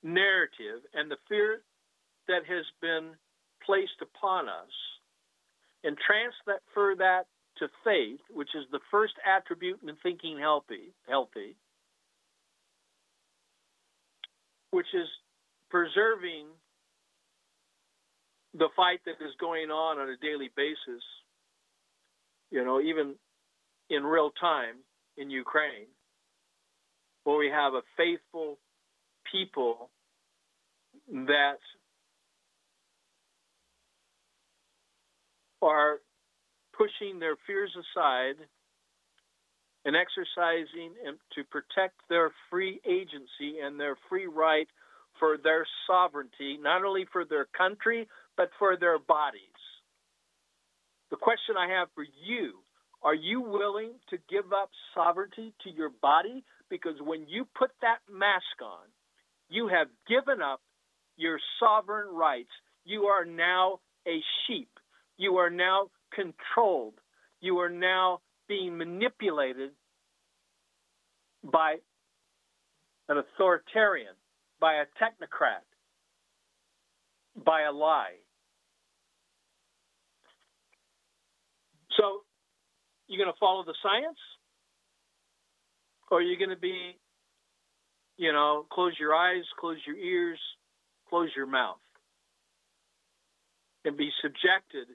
narrative and the fear that has been placed upon us and transfer that to faith, which is the first attribute in thinking healthy, healthy, which is preserving the fight that is going on on a daily basis, you know, even in real time in Ukraine, where we have a faithful people that are pushing their fears aside and exercising to protect their free agency and their free right for their sovereignty, not only for their country, but for their bodies. The question I have for you are you willing to give up sovereignty to your body? Because when you put that mask on, you have given up your sovereign rights. You are now a sheep. You are now controlled. You are now being manipulated by an authoritarian, by a technocrat, by a lie. So, you're going to follow the science? Or are you going to be, you know, close your eyes, close your ears, close your mouth, and be subjected?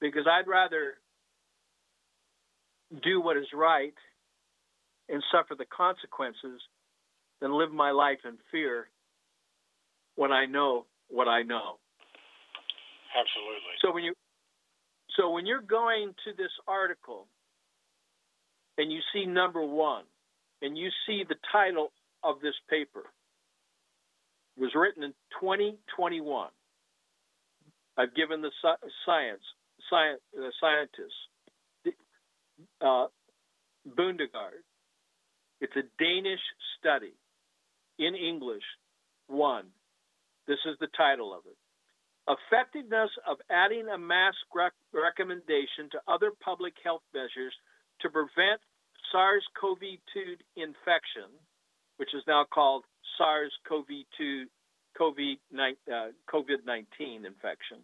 Because I'd rather do what is right and suffer the consequences than live my life in fear when I know what I know. Absolutely. So when you so when you're going to this article and you see number 1 and you see the title of this paper. It was written in 2021 I've given the science science the scientists uh, Bundgaard it's a Danish study in English. One, this is the title of it. Effectiveness of adding a mask rec- recommendation to other public health measures to prevent SARS CoV 2 infection, which is now called SARS CoV 2 COVID 19 infection,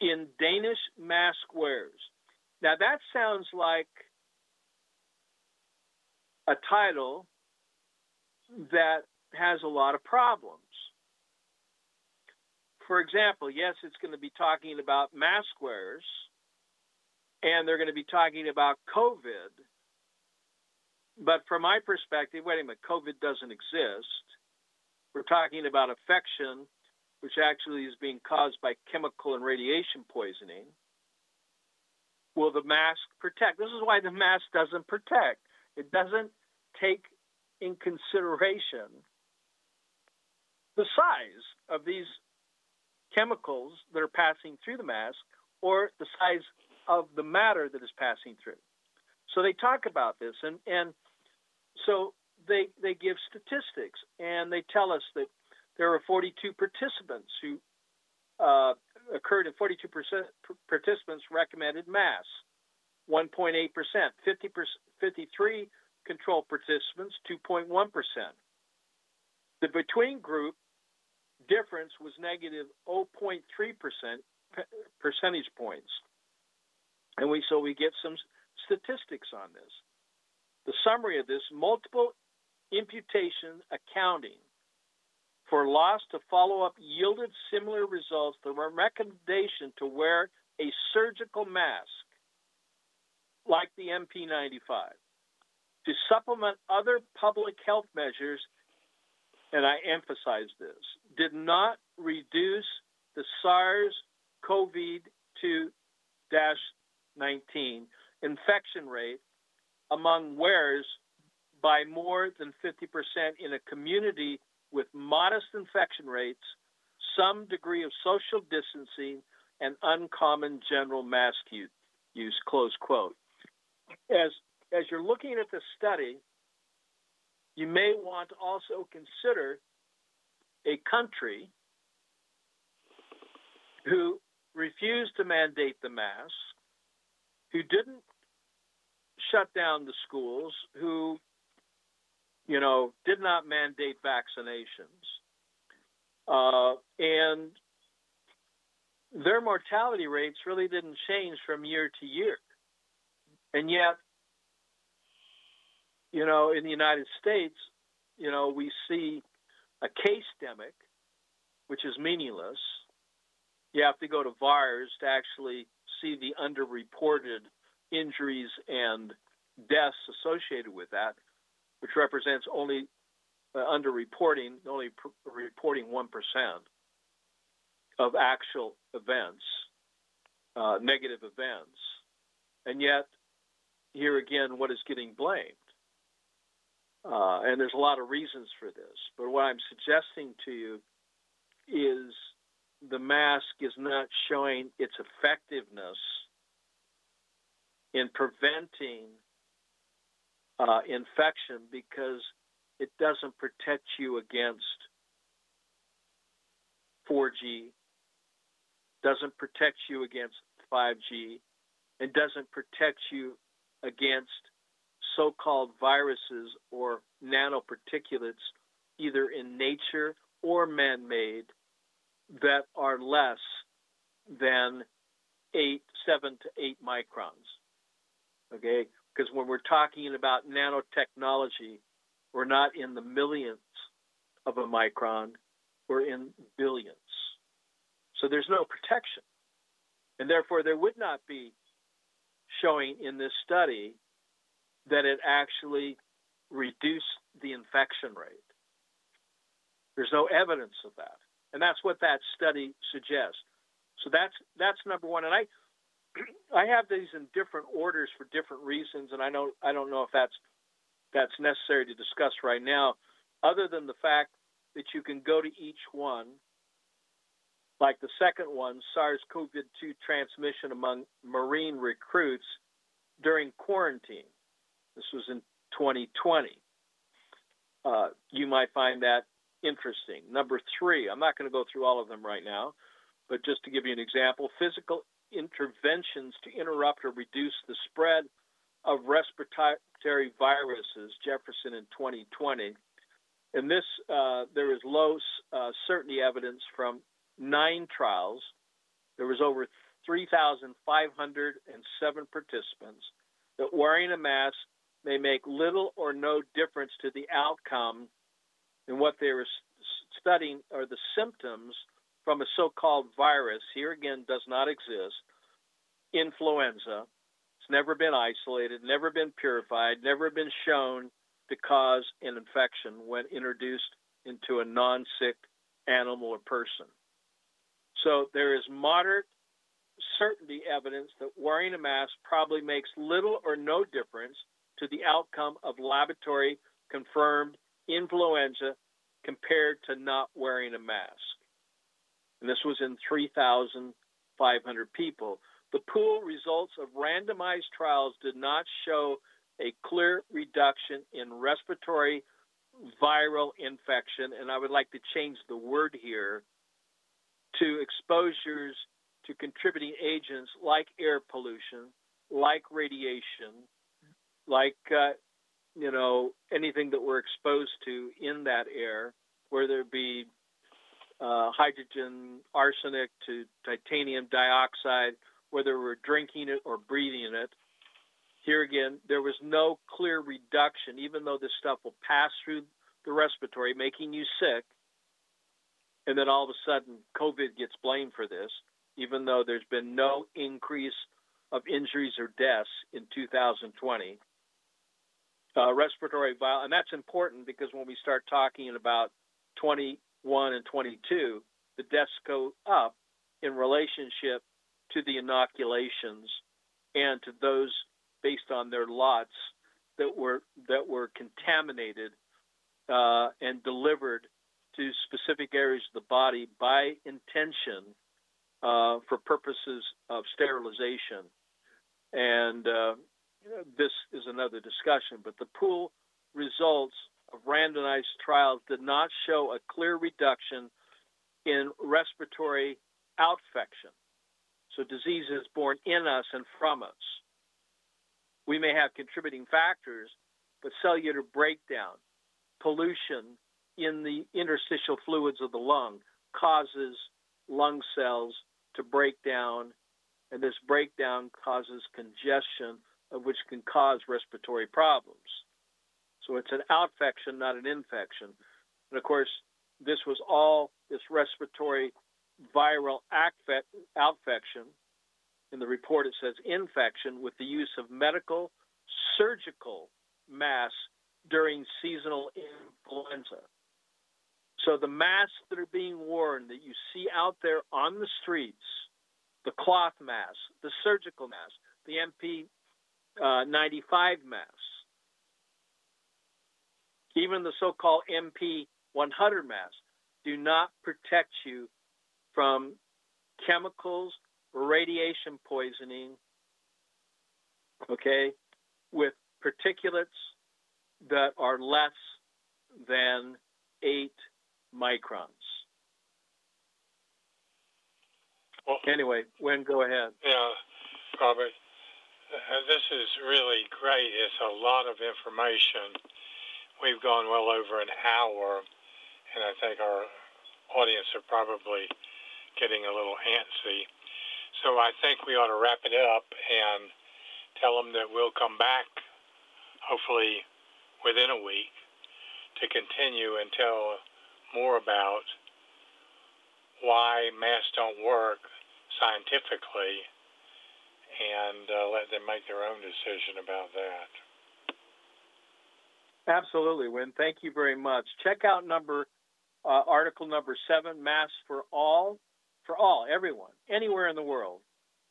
in Danish mask wearers. Now, that sounds like a title that has a lot of problems. For example, yes, it's going to be talking about mask wearers, and they're going to be talking about COVID. But from my perspective, wait a minute, COVID doesn't exist. We're talking about infection, which actually is being caused by chemical and radiation poisoning. Will the mask protect? This is why the mask doesn't protect. It doesn't take in consideration the size of these chemicals that are passing through the mask or the size of the matter that is passing through. So they talk about this, and and so they they give statistics, and they tell us that there were 42 participants who uh, occurred in 42 percent participants recommended mass, 1.8 percent, 50 53 control participants, 2.1 percent. The between group difference was negative 0.3 percent percentage points, and we so we get some statistics on this. Summary of this multiple imputation accounting for loss to follow up yielded similar results. The recommendation to wear a surgical mask like the MP95 to supplement other public health measures, and I emphasize this, did not reduce the SARS CoV 2 19 infection rate among wearers by more than 50% in a community with modest infection rates, some degree of social distancing, and uncommon general mask use, close quote. As, as you're looking at the study, you may want to also consider a country who refused to mandate the mask, who didn't shut down the schools, who, you know, did not mandate vaccinations. Uh, and their mortality rates really didn't change from year to year. And yet, you know, in the United States, you know, we see a case demic, which is meaningless. You have to go to VAERS to actually see the underreported injuries and deaths associated with that, which represents only uh, underreporting, only pr- reporting 1% of actual events, uh, negative events. And yet, here again, what is getting blamed? Uh, and there's a lot of reasons for this. But what I'm suggesting to you is the mask is not showing its effectiveness in preventing uh, infection because it doesn't protect you against 4G, doesn't protect you against 5G, and doesn't protect you against so called viruses or nanoparticulates, either in nature or man made, that are less than eight, seven to eight microns. Okay, because when we're talking about nanotechnology, we're not in the millionths of a micron, we're in billions. So there's no protection. And therefore, there would not be showing in this study that it actually reduced the infection rate. There's no evidence of that. And that's what that study suggests. So that's that's number one. And I I have these in different orders for different reasons, and I don't I don't know if that's that's necessary to discuss right now, other than the fact that you can go to each one, like the second one, SARS-CoV-2 transmission among Marine recruits during quarantine. This was in 2020. Uh, you might find that interesting. Number three, I'm not going to go through all of them right now, but just to give you an example, physical interventions to interrupt or reduce the spread of respiratory viruses, Jefferson in 2020. In this, uh, there is low uh, certainty evidence from nine trials. There was over 3,507 participants that wearing a mask may make little or no difference to the outcome in what they were studying are the symptoms from a so-called virus, here again does not exist, influenza. It's never been isolated, never been purified, never been shown to cause an infection when introduced into a non-sick animal or person. So there is moderate certainty evidence that wearing a mask probably makes little or no difference to the outcome of laboratory confirmed influenza compared to not wearing a mask. And this was in 3,500 people. The pool results of randomized trials did not show a clear reduction in respiratory viral infection, and I would like to change the word here to exposures to contributing agents like air pollution, like radiation, like uh, you know anything that we're exposed to in that air, whether it be uh, hydrogen, arsenic to titanium dioxide, whether we're drinking it or breathing it. Here again, there was no clear reduction, even though this stuff will pass through the respiratory, making you sick. And then all of a sudden, COVID gets blamed for this, even though there's been no increase of injuries or deaths in 2020. Uh, respiratory viral, and that's important because when we start talking about 21 and 22, the deaths go up in relationship to the inoculations and to those based on their lots that were that were contaminated uh, and delivered to specific areas of the body by intention uh, for purposes of sterilization. And uh, this is another discussion, but the pool results of randomized trials did not show a clear reduction in respiratory outfection. So disease is born in us and from us. We may have contributing factors, but cellular breakdown, pollution in the interstitial fluids of the lung causes lung cells to break down, and this breakdown causes congestion, of which can cause respiratory problems. So it's an outfection, not an infection. And of course, this was all this respiratory viral outfection. In the report, it says infection with the use of medical surgical masks during seasonal influenza. So the masks that are being worn that you see out there on the streets, the cloth masks, the surgical masks, the MP95 uh, masks, even the so-called MP100 masks, do not protect you from chemicals, radiation poisoning, okay, with particulates that are less than eight microns. Well, anyway, Wynn, go ahead. Yeah, Robert, uh, this is really great. It's a lot of information. We've gone well over an hour, and I think our audience are probably getting a little antsy. So I think we ought to wrap it up and tell them that we'll come back, hopefully within a week, to continue and tell more about why masks don't work scientifically and uh, let them make their own decision about that. Absolutely, Wynn. Thank you very much. Check out number uh, article number seven, masks for all, for all, everyone, anywhere in the world,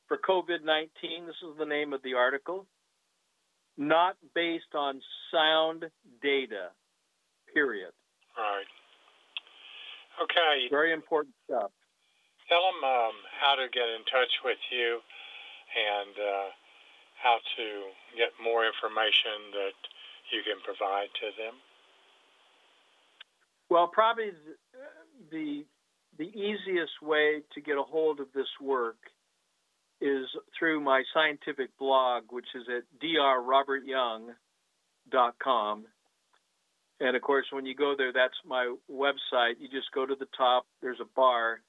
for COVID 19. This is the name of the article. Not based on sound data, period. Right. Okay. Very important stuff. Tell them um, how to get in touch with you and uh, how to get more information that you can provide to them. Well, probably the the easiest way to get a hold of this work is through my scientific blog, which is at drrobertyoung.com. And of course, when you go there, that's my website. You just go to the top, there's a bar.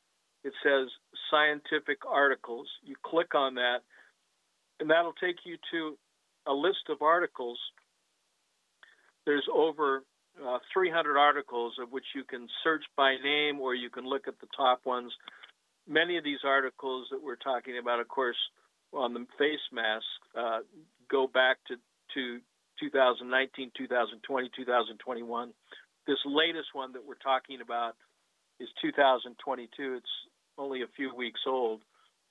It says scientific articles. You click on that, and that'll take you to a list of articles. There's over uh, 300 articles of which you can search by name or you can look at the top ones. Many of these articles that we're talking about, of course, on the face mask, uh, go back to, to 2019, 2020, 2021. This latest one that we're talking about is 2022. It's only a few weeks old,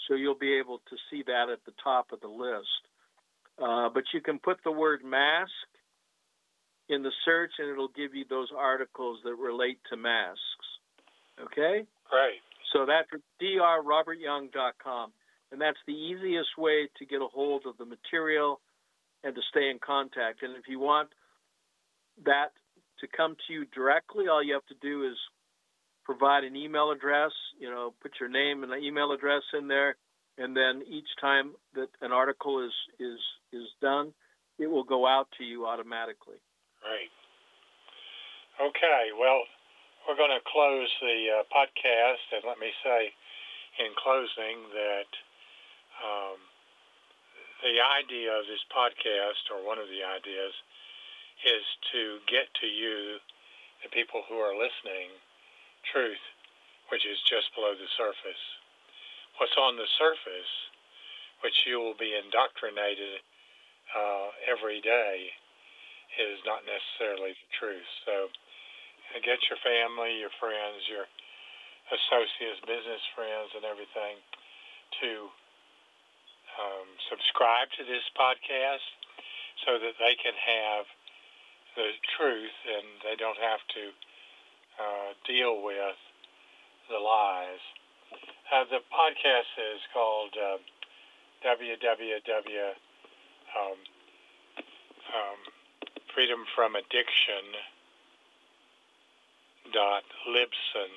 so you'll be able to see that at the top of the list. Uh, but you can put the word mask in the search, and it'll give you those articles that relate to masks. Okay? Right. So that's drrobertyoung.com. And that's the easiest way to get a hold of the material and to stay in contact. And if you want that to come to you directly, all you have to do is provide an email address, you know, put your name and an email address in there, and then each time that an article is is is done, it will go out to you automatically. Right. Okay. Well, we're going to close the uh, podcast, and let me say, in closing, that um, the idea of this podcast, or one of the ideas, is to get to you, the people who are listening, truth, which is just below the surface. What's on the surface, which you will be indoctrinated uh, every day, is not necessarily the truth. So get your family, your friends, your associates, business friends, and everything to um, subscribe to this podcast so that they can have the truth and they don't have to uh, deal with the lies. Uh, the podcast is called uh, www. Um, um, freedom from addiction dot libsyn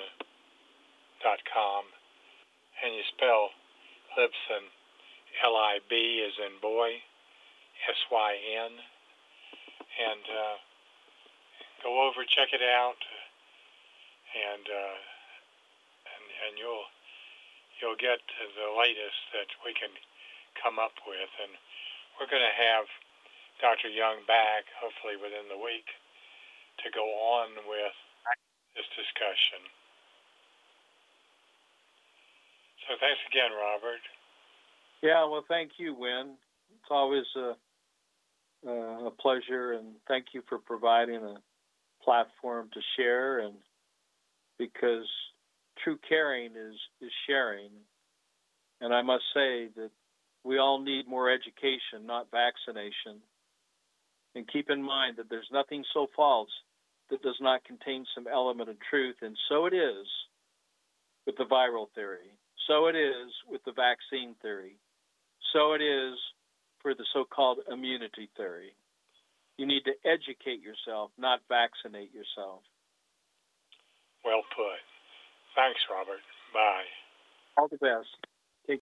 dot com and you spell Libsyn, l-i-b is in boy s-y-n and uh, go over check it out and uh, and and you'll you'll get the latest that we can come up with and we're going to have Dr. Young back, hopefully within the week, to go on with this discussion. So thanks again, Robert. Yeah, well, thank you, Wynn. It's always a, a pleasure, and thank you for providing a platform to share. And because true caring is is sharing, and I must say that we all need more education, not vaccination. And keep in mind that there's nothing so false that does not contain some element of truth. And so it is with the viral theory. So it is with the vaccine theory. So it is for the so called immunity theory. You need to educate yourself, not vaccinate yourself. Well put. Thanks, Robert. Bye. All the best.